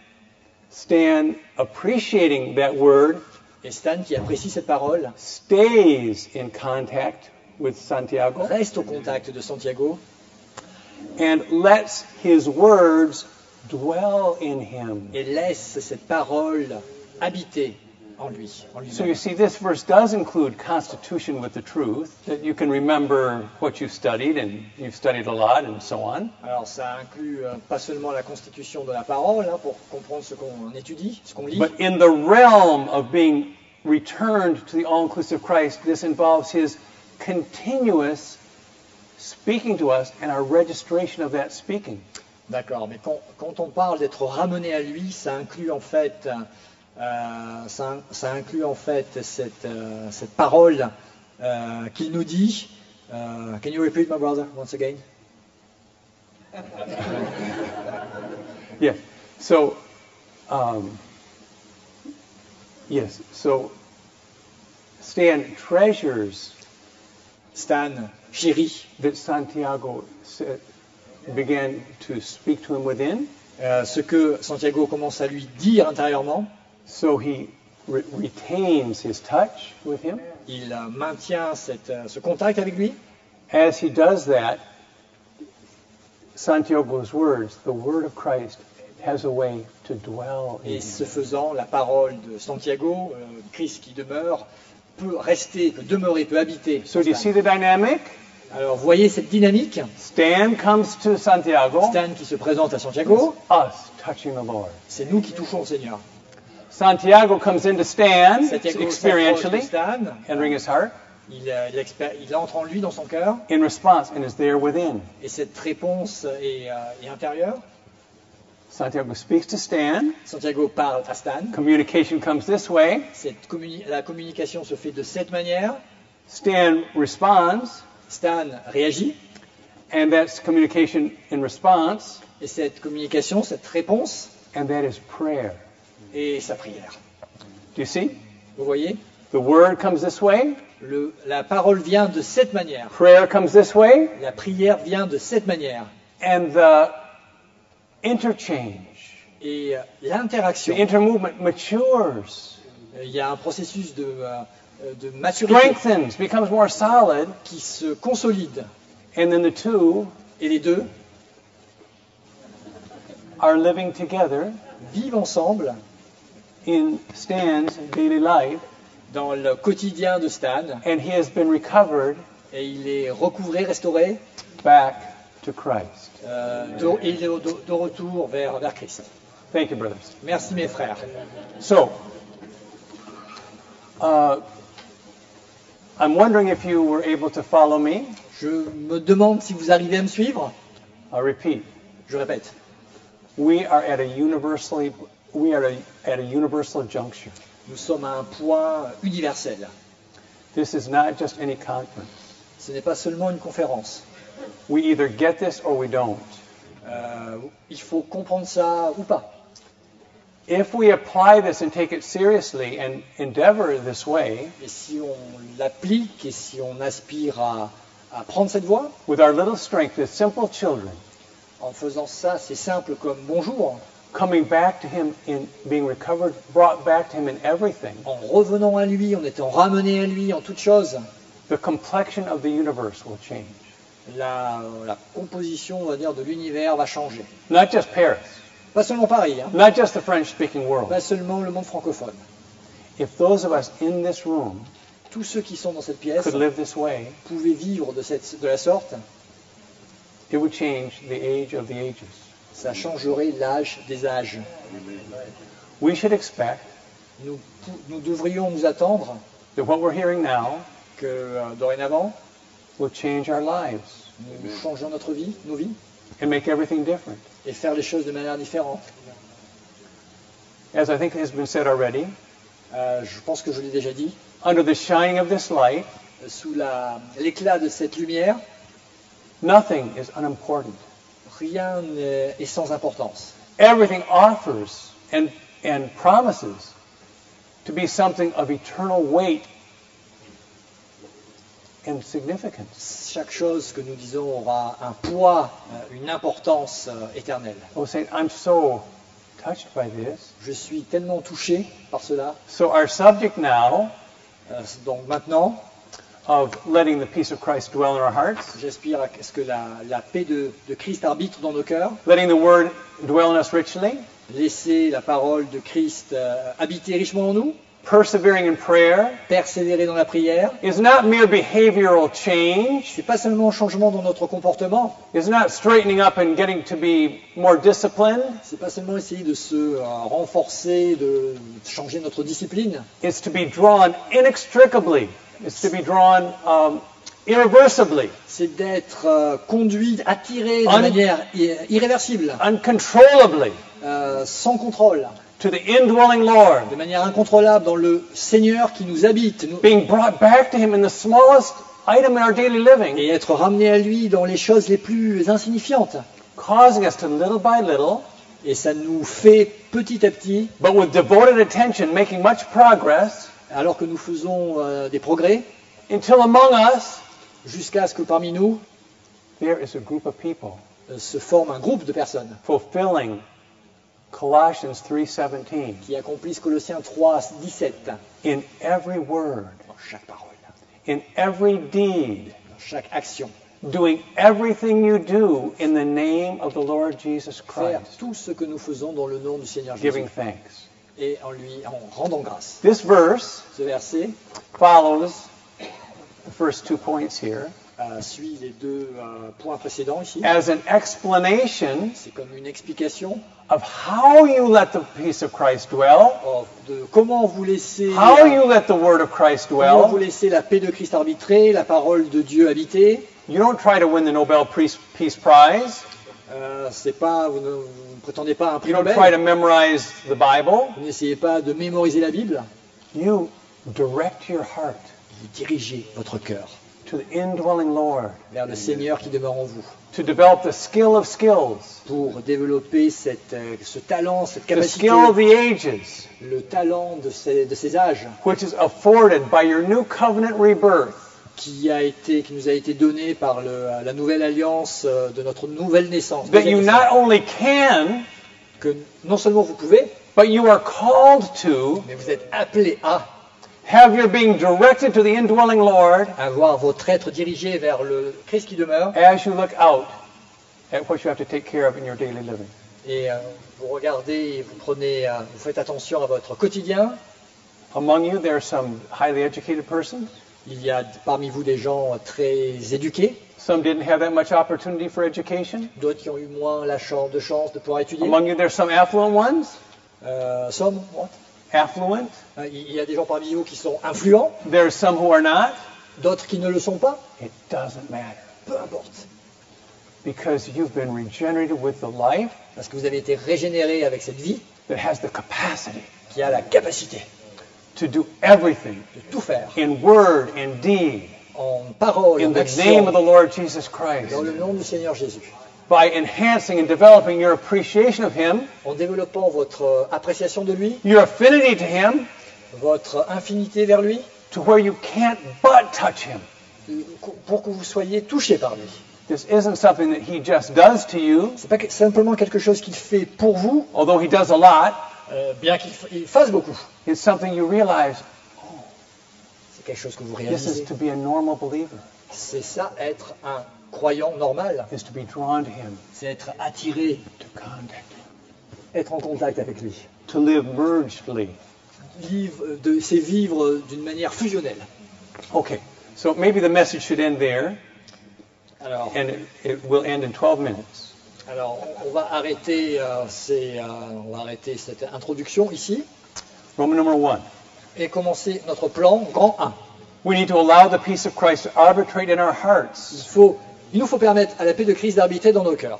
Stan, appreciating that word, Et Stan, qui apprécie cette parole, stays in contact with Santiago reste au contact de Santiago and lets his words dwell in him. et laisse cette parole habiter en lui. En So you see, this verse does include constitution with the truth, that you can remember what you've studied, and you've studied a lot, and so on. Alors ça inclut euh, pas seulement la constitution de la parole hein, pour comprendre ce qu'on étudie, ce qu'on lit, But in the realm of being returned to the all inclusive Christ, this involves his continuous speaking to us and our registration of that speaking. D'accord, mais quand, quand on parle d'être ramené à lui, ça inclut en fait, euh, ça, ça inclut en fait cette, euh, cette parole euh, qu'il nous dit. Euh, can you repeat, my brother, once again? Yes. So, um, yes. So, Stan treasures Stan chérit that Santiago said, began to speak to him within. euh, ce que Santiago commence à lui dire intérieurement. So he re- retains his touch with him. Il euh, maintient cette, euh, ce contact avec lui. As he does that, Santiago's words, the word of Christ, has a way to dwell in Et ce faisant, la parole de Santiago, euh, Christ qui demeure, peut rester, peut demeurer, peut habiter. So do you see the dynamic? Alors, voyez cette dynamique Stan comes to Santiago. Stan qui se présente à Santiago, Us touching the Lord. c'est nous qui touchons le Seigneur. Santiago comes into Stan Santiago experientially, Stan, entering his heart, il, euh, il il entre en lui, dans son cœur, in response, and is there within. et cette réponse est, euh, est intérieure. Santiago speaks to Stan. Santiago parle à Stan. Communication comes this way. Cette communi- la communication se fait de cette manière. Stan responds, Stan réagit, and that's communication in response, et cette communication, cette réponse, and that is prayer. est sa prière. Do you see? Vous voyez? The word comes this way, Le- La parole vient de cette manière. prayer comes this way, La prière vient de cette manière. and the interchange, Et euh, the l'interaction, intermovement matures, il y a un processus de, euh, de maturité strengthens, becomes more solid, qui se consolide. and then the two Et les deux are living together vivent ensemble in Stan's daily life, dans le quotidien de Stan. and he has been recovered Et il est recouvré, restauré, back to Christ. euh, de, et il est de, de retour vers, vers Christ. Thank you, brothers. Merci mes frères. So, uh, I'm wondering if you were able to follow me. Je me demande si vous arrivez à me suivre. Repeat. Je répète, We are at a universally we are a, at a universal juncture. nous sommes à un point universel. This is not just any conference. Ce n'est pas seulement une conférence. We either get this or we don't. Euh, il faut comprendre ça ou pas. If we apply this and take it seriously and endeavor this way, Et si on l'applique et si on aspire à, à prendre cette voie, with our little strength as simple children, en faisant ça, c'est simple comme bonjour, coming back to Him in being recovered, brought back to Him in everything, en revenant à lui, en étant ramené à lui en toutes choses, the complexion of the universe will change. la, la composition, on va dire, de l'univers va changer. Not just Paris, Pas seulement Paris, hein, not just the French speaking world. pas seulement le monde francophone. If those of us in this room Tous ceux qui sont dans cette pièce could live this way, pouvaient vivre de, cette, de la sorte, it would change the age of the ages. ça changerait l'âge des âges. We should expect Nous, devrions nous attendre that what we're hearing now que euh, dorénavant, will change our lives nous changeons notre vie, nos vies, and make everything different. Et faire les choses de manière différente. As I think has been said already, Euh, je pense que je l'ai déjà dit, under the shining of this light, sous la- l'éclat de cette lumière, nothing is unimportant. rien n'est est sans importance. Everything offers and, and promises to be something of eternal weight. Chaque chose que nous disons aura un poids, euh, une importance euh, éternelle. Oh, Saint, I'm so touched by this. Je suis tellement touché par cela. So, our subject now Euh, donc maintenant, of letting the peace of Christ dwell in our hearts, j'aspire à ce que la, la paix de, de Christ arbitre dans nos cœurs, letting the Word dwell in us richly, laisser la parole de Christ euh, habiter richement en nous, persevering in prayer, persévérer dans la prière. is not mere behavioral change, C'est pas seulement un changement dans notre comportement, is not straightening up and getting to be more disciplined. c'est pas seulement essayer de se euh, renforcer, de changer notre discipline, It's to be drawn inextricably. It's to be drawn um, irreversibly, c'est d'être euh, conduit, attiré de Un- manière irréversible, uncontrollably euh, sans contrôle, to the indwelling Lord, de manière incontrôlable dans le Seigneur qui nous habite, nous- being brought back to Him in the smallest item in our daily living, et être ramené à lui dans les choses les plus insignifiantes. causing us to little by little, Et ça nous fait petit à petit, but with devoted attention, making much progress alors que nous faisons euh, des progrès, until among us jusqu'à ce que parmi nous there is a group of people euh, se forme un groupe de personnes. fulfilling Colossians 3:17 qui accomplissent Colossiens 3, 17 in every word, dans chaque parole, in every deed, dans chaque action. doing everything you do in the name of the Lord Jesus Faire Christ, tout ce que nous faisons dans le nom du Seigneur giving thanks. et en lui en rendant grâce. This verse Ce verset follows the first two points here euh, suit les deux euh, points précédents ici. as an explanation C'est comme une explication of how you let the peace of Christ dwell, of- de comment vous laissez how you let the word of Christ comment vous dwell. laissez la paix de Christ arbitrer, la parole de Dieu habiter. You don't try to win the Nobel Peace Peace Prize. Euh, c'est pas vous ne, vous ne prétendez pas un prix You don't Nobel. try to memorize the Bible. Vous n'essayez pas de mémoriser la Bible. You direct your heart Vous dirigez votre cœur to the indwelling Lord vers le Seigneur qui demeure en vous to develop the skill of skills, pour développer cette, euh, ce talent, cette the capacité, skill of the ages, le talent de ces, de ces âges which is afforded by your new covenant rebirth. qui a été, qui nous a été donné par le- la nouvelle alliance euh, de notre nouvelle naissance. That deuxième you naissance. not only can, que non seulement vous pouvez, but you are called to mais vous êtes appelé à have your being directed to the indwelling Lord avoir votre être dirigé vers le Christ qui demeure as you look out at what you have to take care of in your daily living. et euh, vous regardez vous euh, faites attention à votre quotidien. Among you, there are some highly educated persons. Il y a parmi vous des gens très éduqués, Some didn't have that much opportunity for education. d'autres qui ont eu moins de chance de pouvoir étudier. Among you, there's some affluent ones. Euh, Affluent. Euh, Il y a des gens parmi vous qui sont influents, There's some who are not. d'autres qui ne le sont pas. It doesn't matter Peu importe. because you've been regenerated with the life Parce que vous avez été régénéré avec cette vie that has the capacity qui a la capacité to do everything de tout faire in word and deed en parole, in en the name of the Lord Jesus Christ. dans le nom du Seigneur Jésus. By enhancing and developing your appreciation of Him, en développant votre euh, appréciation de lui, your affinity to Him, votre infinité vers lui, to where you can't but touch Him. euh, pour que vous soyez touché par lui. This isn't something that He just does to you, C'est pas simplement quelque chose qu'il fait pour vous, although He does a lot. euh, bien qu'il fasse beaucoup. It's something you realize C'est quelque chose que vous this is réalisez. to be a normal believer, C'est ça, être un croyant normal. is to be drawn to Him, C'est être attiré, to contact Him, être en contact avec lui. to live mergedly. Vivre de, c'est vivre d'une manière fusionnelle. Okay, so maybe the message should end there, Alors, and it, it will end in 12 minutes. alors on, va arrêter, euh, ces, euh, on va arrêter cette introduction ici Roman number one. et commencer notre plan grand 1. We need to allow the peace of Christ to arbitrate in our Il, hearts. faut, il nous faut permettre à la paix de Christ d'arbitrer dans nos cœurs.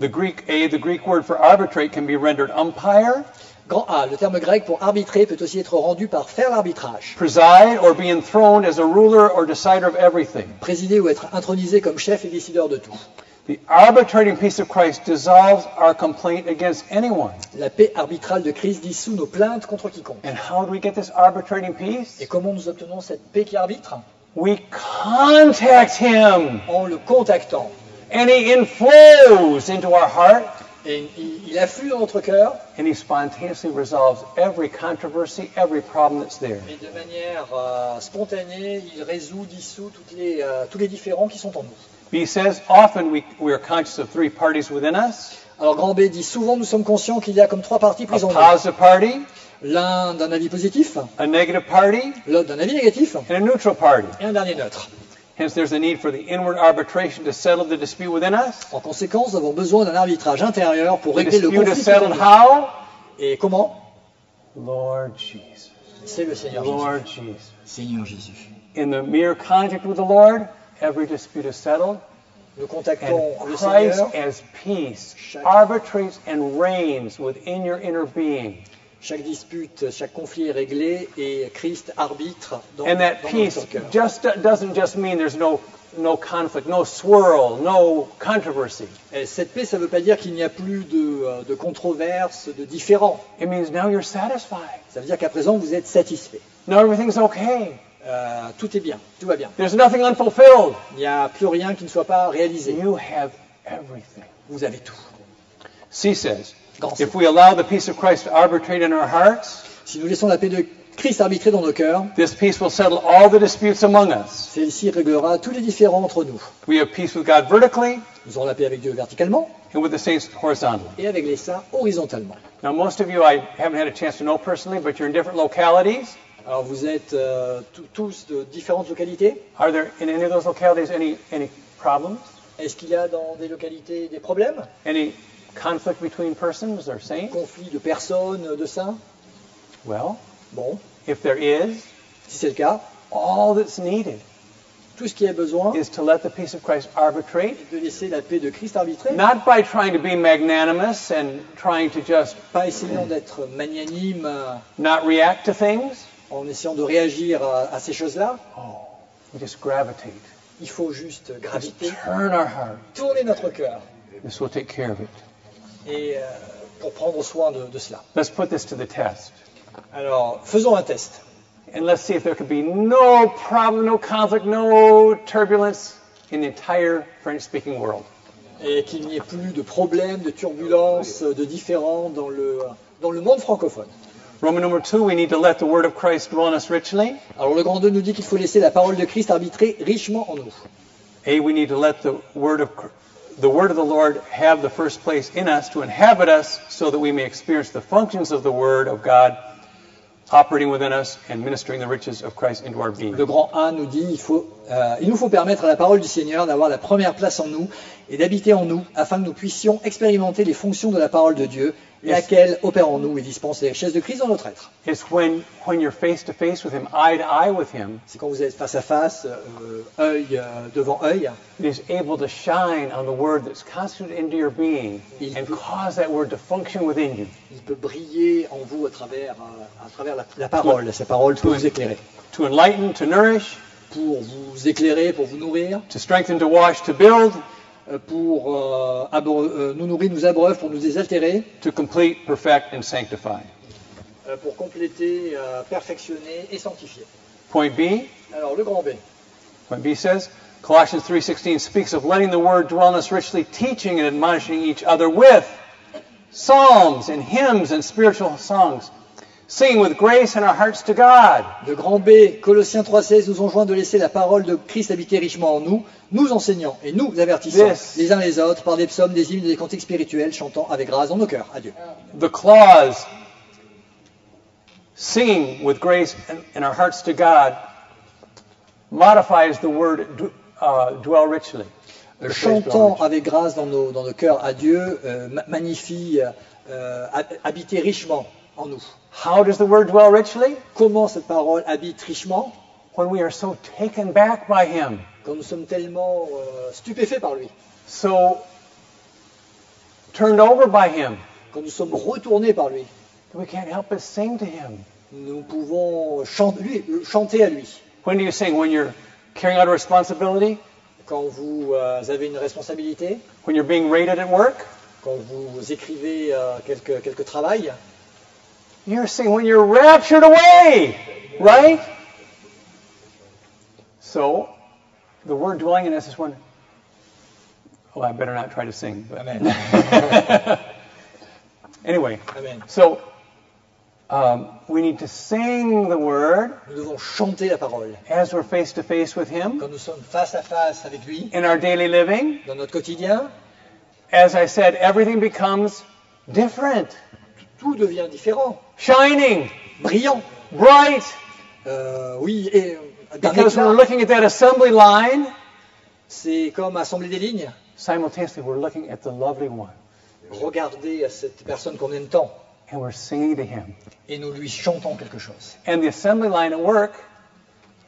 The Greek A, the Greek word for arbitrate can be rendered umpire, Grand A, le terme grec pour arbitrer peut aussi être rendu par faire l'arbitrage. preside, or be enthroned as a ruler or decider of everything. Présider ou être intronisé comme chef et décideur de tout. The arbitrating peace of Christ dissolves our complaint against anyone. La paix arbitrale de Christ dissout nos plaintes contre quiconque. And how do we get this arbitrating peace? Et comment nous obtenons cette paix qui arbitre? We contact Him, En le contactant. and He inflows into our heart, Et il, afflue dans notre cœur and He spontaneously resolves every controversy, every problem that's there. et de manière euh, spontanée, il résout, dissout toutes les, euh, tous les différends qui sont en nous. B says, often we, we are conscious of three parties within us Alors Grand B dit souvent nous sommes conscients qu'il y a comme trois parties prises en nous. L'un d'un avis positif, a negative party, l'autre d'un avis négatif and a neutral party. et un dernier neutre. Hence, there's a need for the inward arbitration to settle the dispute within us. En conséquence, nous avons besoin d'un arbitrage intérieur pour The régler le dispute is conflit. settled how? Et comment? Lord Jesus. C'est le Seigneur Jésus. Lord Jesus. Seigneur Jésus. In the mere contact with the Lord, every dispute is settled. Nous contactons And le Christ Seigneur. as peace Chaque- arbitrates and reigns within your inner being. Chaque dispute, chaque conflit est réglé et Christ arbitre dans, And that dans peace notre cœur. just doesn't just mean there's no no conflict, no swirl, no controversy. Et cette paix, ça ne veut pas dire qu'il n'y a plus de, euh, de controverses, de différends. It means now you're satisfied. Ça veut dire qu'à présent, vous êtes satisfait. Now everything's okay. Euh, tout est bien, tout va bien. There's nothing unfulfilled. Il n'y a plus rien qui ne soit pas réalisé. You have everything. Vous avez tout. C says, If we allow the peace of Christ to arbitrate in our hearts, Si nous laissons la paix de Christ arbitrer dans nos cœurs, this peace will settle all the disputes among us. celle-ci réglera tous les différends entre nous. We have peace with God vertically Nous aurons la paix avec Dieu verticalement and with the saints horizontally. et avec les saints horizontalement. Now, most of you I haven't had a chance to know personally, but you're in different localities. Alors vous êtes euh, tous- tous de différentes localités. Are there in any of those localities any any problems? Est-ce qu'il y a dans des localités des problèmes? Any conflict between persons or saints? Conflits de personnes, de saints? Well, Bon, if there is, si c'est le cas, all that's needed tout ce qui est besoin is to let the peace of Christ arbitrate, de laisser la paix de Christ arbitrer, not by trying to be magnanimous and trying to just pas essayant d'être magnanime euh, not react to things. en essayant de réagir à, à ces choses-là. Oh, we just gravitate. Il faut juste Just graviter, turn our heart. tourner notre cœur This will take care of it. Et euh, pour prendre soin de, de cela. Let's put this to the test. Alors, faisons un test. And let's see if there could be no problem, no conflict, no turbulence in the entire French speaking world. Et qu'il n'y ait plus de problèmes, de turbulences, de différends dans le, dans le monde francophone. Roman number two, we need to let the word of Christ dwell in us richly. Alors le grand 2 nous dit qu'il faut laisser la parole de Christ arbitrer richement en nous. A, we need to let the word of the word of the Lord have the first place in us to inhabit us so that we may experience the functions of the word of God operating within us and ministering the riches of Christ into our being. Le grand 1 nous dit il, faut, euh, il nous faut permettre à la parole du Seigneur d'avoir la première place en nous et d'habiter en nous afin que nous puissions expérimenter les fonctions de la parole de Dieu, laquelle opère en nous et dispense les richesses de Christ dans notre être. It's when when you're face to face with him, eye to eye with him, C'est quand vous êtes face à face, euh, œil euh, devant œil, It is able to shine on the word that's constituted into your being Il and peut- cause that word to function within you, il peut briller en vous à travers, euh, à travers la, la parole. Sa parole peut vous éclairer. to enlighten, to nourish, Pour vous éclairer, pour vous nourrir, to strengthen, to wash, to build, pour euh, euh, nous nourrir, nous abreuve, pour nous désaltérer, to complete, perfect, and sanctify. euh, pour compléter, euh, perfectionner et sanctifier. Point B, Alors le grand B. point B says, Colossians 3.16 speaks of letting the word dwell in us richly, teaching and admonishing each other with psalms and hymns and spiritual songs, singing with grace in our hearts to God. Le grand B, Colossiens 3,16 nous enjoint de laisser la parole de Christ habiter richement en nous, nous enseignant et nous avertissant Yes. les uns les autres par des psaumes, des hymnes et des cantiques spirituels, chantant avec grâce dans nos cœurs. Adieu. The clause, singing with grace in, our hearts to God, modifies the word uh, dwell richly. Dwell Chantant avec grâce dans nos, dans nos cœurs à Dieu euh, ma- magnifie euh, hab- habiter richement en nous. How does the word dwell richly? Comment cette parole habite richement? When we are so taken back by Him, Quand nous sommes tellement euh, stupéfaits par lui, so turned over by Him, quand nous sommes retournés par lui, that we can't help but sing to Him. nous pouvons chan- lui- euh, chanter à lui. When do you sing? When you're carrying out a responsibility? Quand vous euh, avez une responsabilité, When you're being rated at work? quand vous écrivez euh, quelques travails, You're singing when you're raptured away, right? So, the word dwelling in us is when. Oh, I better not try to sing. But Amen. anyway, Amen. so um, we need to sing the word Nous devons chanter la parole. as we're face to face with Him Quand nous sommes face à face avec lui, in our daily living. dans notre quotidien, As I said, everything becomes different, tout devient différent, shining, brillant. bright, Euh, oui, et euh, because we're looking at that assembly line, c'est comme assembler des lignes. simultaneously we're looking at the lovely one Regardez à cette personne qu'on aime tant and we're singing to him. et nous lui chantons quelque chose. And the assembly line at work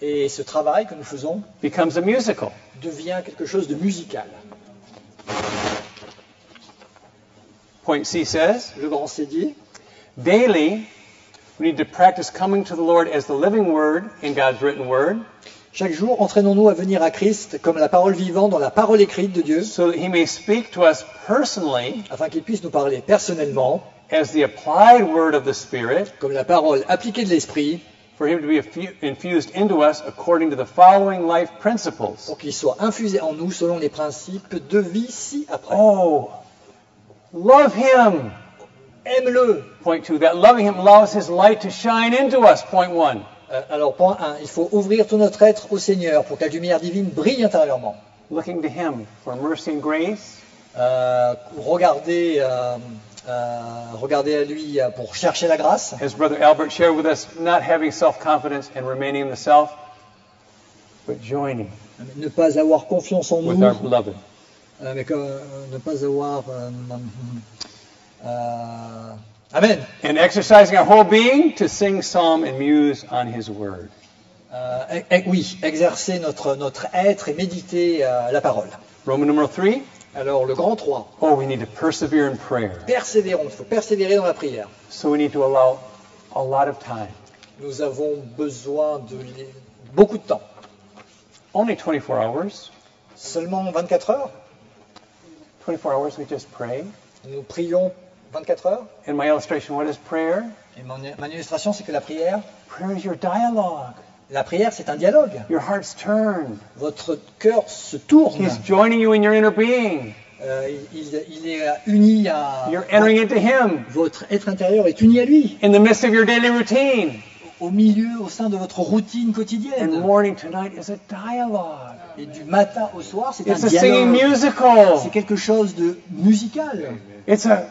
Et ce travail que nous faisons becomes a musical. devient quelque chose de musical. Point C says, Le grand C dit, daily we need to practice coming to the Lord as the living word in God's written word chaque jour, entraînons-nous à venir à Christ comme la parole vivante dans la parole écrite de Dieu, so that he may speak to us personally afin qu'il puisse nous parler personnellement, as the applied word of the Spirit comme la parole appliquée de l'Esprit, for him to be infu- infused into us according to the following life principles. pour qu'il soit infusé en nous selon les principes de vie ci-après. Oh, love him. Aime-le. Point two, that loving him allows his light to shine into us. Point one. Euh, alors, point 1, il faut ouvrir tout notre être au Seigneur pour que la lumière divine brille intérieurement. Looking to him for mercy and grace, Euh, regardez, euh, euh, regardez à lui euh, pour chercher la grâce. as Brother Albert shared with us, not having self confidence and remaining in the self, but joining Ne pas avoir confiance en with nous, our beloved. euh, mais que, ne pas avoir. Euh, amen. And exercising our whole being to sing psalm and muse on his word. Euh, eh, oui, exercer notre, notre être et méditer euh, la parole. Roman numeral three. Alors, le grand 3, Oh, we need to persevere in prayer. persévérons, il faut persévérer dans la prière. So we need to allow a lot of time. Nous avons besoin de beaucoup de temps. Only 24 hours. Seulement 24 heures 24 hours we just pray. Nous prions 24 heures In my illustration, what is prayer? Et mon, mon illustration, c'est que la prière, Prayer is your dialogue. la prière, c'est un dialogue. Your heart's turned. Votre cœur se tourne. He's joining you in your inner being. Euh, il, il est uni à. You're entering into Him Votre être intérieur est uni à lui. in the midst of your daily routine. Au milieu, au sein de votre routine And quotidienne. morning to night is a dialogue. Et du matin au soir, c'est un It's a singing dialogue. musical. C'est quelque chose de musical. It's a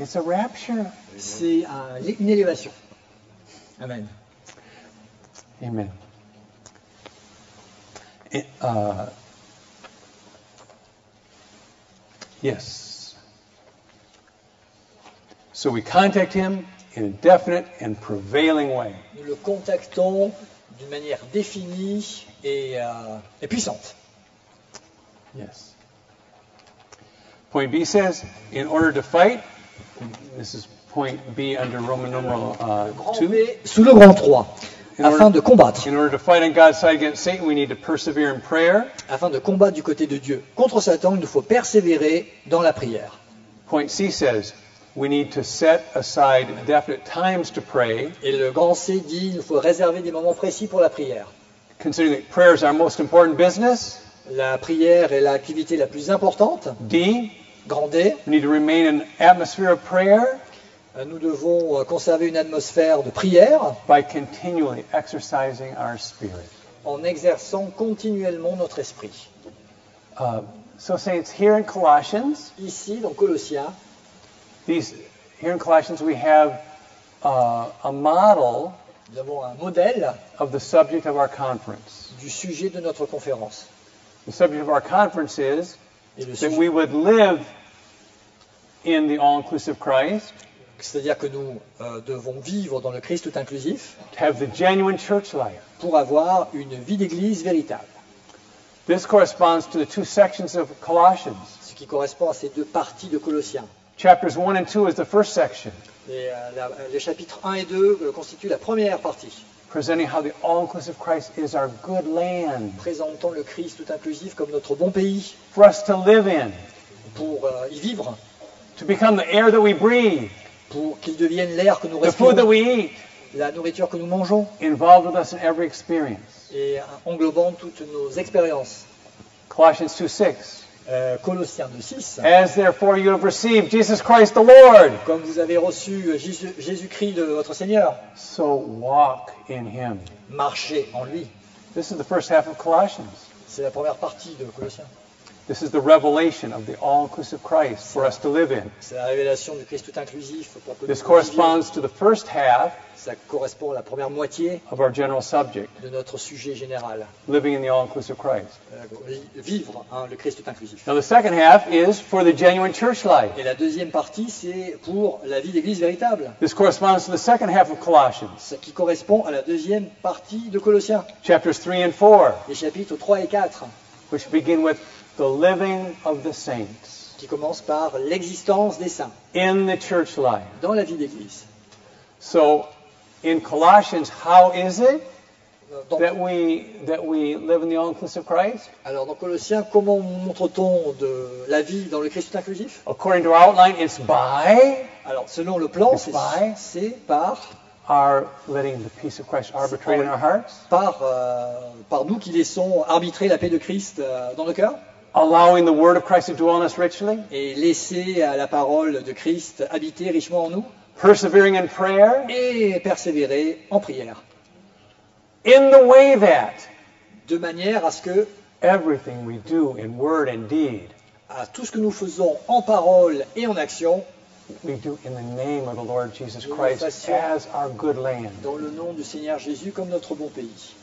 it's a rapture. C'est un- une élévation. Amen. Amen. It, uh, yes. So we contact him in a definite and prevailing way. Nous le contactons d'une manière définie et, euh, et puissante. Yes. Point B says, in order to fight, this is point B under Roman numeral uh, Grand 2. B, sous le grand 3. In afin order, de combattre. in order to fight on God's side against Satan, we need to persevere in prayer. Afin de combattre du côté de Dieu contre Satan, il nous faut persévérer dans la prière. Point C says we need to set aside definite times to pray, Et le grand C dit il nous faut réserver des moments précis pour la prière. considering that prayer is our most important business. La prière est l'activité la plus importante. D, Grand D, we need to remain in an atmosphere of prayer euh, nous devons euh, conserver une atmosphère de prière by continually exercising our spirit. en exerçant continuellement notre esprit. Uh, so, saints, here in Colossians, Ici, dans Colossiens, these here in Colossians we have uh, a model nous avons un modèle of the subject of our conference. du sujet de notre conférence. The subject of our conference is that we would live in the all-inclusive Christ, C'est-à-dire que nous euh, devons vivre dans le Christ tout inclusif to have the genuine church life. pour avoir une vie d'église véritable. This corresponds to the two sections of Colossians. Ce qui correspond à ces deux parties de Colossiens. Chapters 1 and 2 is the first section, Et, euh, la- les chapitres 1 et 2 euh, constituent la première partie, presenting how the all-inclusive Christ is our good land présentant le Christ tout inclusif comme notre bon pays for us to live in, pour euh, y vivre, to become the air that we breathe, pour qu'il devienne l'air que nous the food that respirons, we eat, la nourriture que nous mangeons, involved with us in every experience. et englobant toutes nos expériences. Colossians 2 6. Euh, Colossiens 2, 6. As therefore you have received Jesus Christ the Lord, Comme vous avez reçu Jésus- Jésus-Christ de votre Seigneur, so walk in him. marchez en lui. This is the first half of Colossians. C'est la première partie de Colossiens. This is the revelation of the all-inclusive Christ for us to live in. C'est la révélation du Christ tout inclusif pour que This corresponds to the first half Ça correspond à la première moitié of our general subject, de notre sujet général. living in the all-inclusive Christ. Euh, vi- vivre hein, le Christ tout inclusif. Now the second half is for the genuine church life. Et la deuxième partie, c'est pour la vie d'église véritable. This corresponds to the second half of Colossians, Ce qui correspond à la deuxième partie de Colossiens. chapters 3 and 4, Les chapitres 3 et 4, which begin with the living of the saints qui commencent par l'existence des saints in the church life. dans la vie d'église. So in Colossians, how is it Dans- that we that we live in the all-inclusive Christ? alors dans Colossiens, comment montre-t-on de la vie dans le Christ inclusif? According to our outline, it's by Alors selon le plan, c'est by- c'est par, our letting the peace of Christ arbitrate in our hearts, par, euh, par nous qui laissons arbitrer la paix de Christ euh, dans nos cœurs allowing the word of Christ to dwell in us richly, et laisser à la parole de Christ habiter richement en nous persevering in prayer, et persévérer en prière, in the way that de manière à ce que everything we do in word and deed, à tout ce que nous faisons en parole et en action, we do in the name of the Lord Jesus Christ as our good land. dans le nom du Seigneur Jésus comme notre bon pays.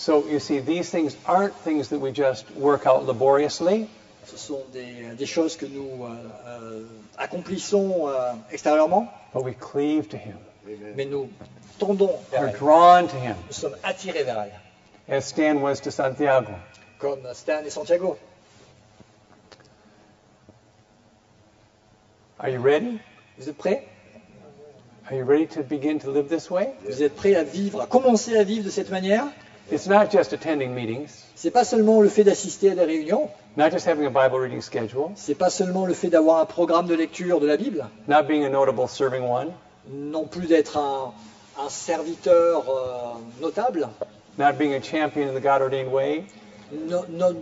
So you see, these things aren't things that we just work out laboriously. Ce sont des, des choses que nous euh, euh, accomplissons euh, extérieurement, but we cleave to Him, mais nous tendons vers elle. drawn to Him, Nous sommes attirés vers elle, as Stan was to Santiago. comme Stan et Santiago. Are you ready? Vous êtes prêts? Are you ready to begin to live this way? Vous êtes prêts à vivre, à commencer à vivre de cette manière? It's not just attending meetings, C'est pas seulement le fait d'assister à des réunions, not just having a Bible reading schedule, c'est pas seulement le fait d'avoir un programme de lecture de la Bible, not being a notable serving one, non plus d'être un, un serviteur euh, notable, not being a champion in the God ordained way. non- non-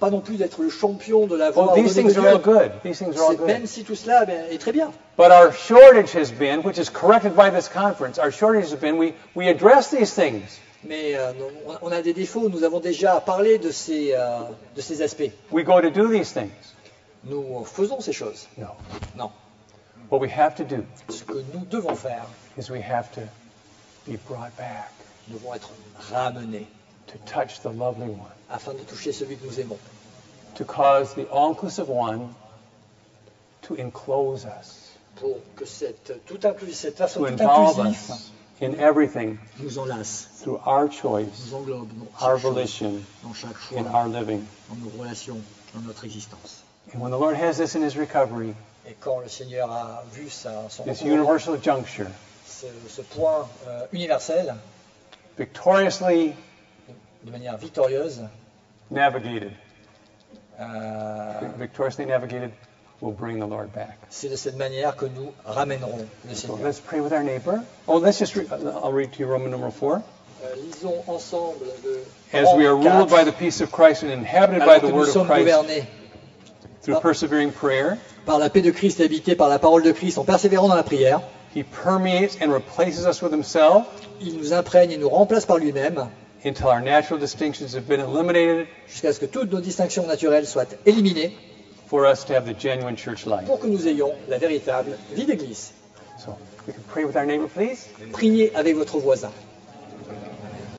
pas non plus d'être le champion de la voie Well, these things are all Dieu. good. These things are all C'est- Même good. si tout cela ben, est très bien. But our shortage has been, which is corrected by this conference, our shortage has been we, we address these things. Mais euh, on- a des défauts, nous avons déjà parlé de ces, euh, de ces aspects. We go to do these things. Nous faisons ces choses. No. Non. What we have to do Ce que nous devons faire, is we have to be brought back nous devons être ramenés to touch the lovely one, afin de toucher celui que nous aimons, to cause the all-inclusive one to enclose us, pour que cette, tout inclus, cette façon to tout involve inclusive us in everything nous enlace, through our choice, nous englobe dans our volition, dans chaque choix, in our living. dans nos relations, dans notre existence. And when the Lord has this in his recovery, Et quand le Seigneur a vu sa, son this universal juncture, ce, ce point euh, universel, victoriously de manière victorieuse, navigated, euh, victoriously navigated, will bring the Lord back. c'est de cette manière que nous ramènerons le So Seigneur. let's pray with our neighbor. Oh, let's just read, I'll read to you Roman number 4. Euh, lisons ensemble le As we are ruled 4, by the peace of Christ and inhabited by the word of Christ through persevering prayer, par la paix de Christ et habités par la parole de Christ en persévérant dans la prière, he permeates and replaces us with himself il nous imprègne et nous remplace par lui-même until our natural distinctions have been eliminated jusqu'à ce que toutes nos distinctions naturelles soient éliminées for us to have the genuine church life. pour que nous ayons la véritable vie d'église. So we can pray with our neighbor, please. Priez avec votre voisin.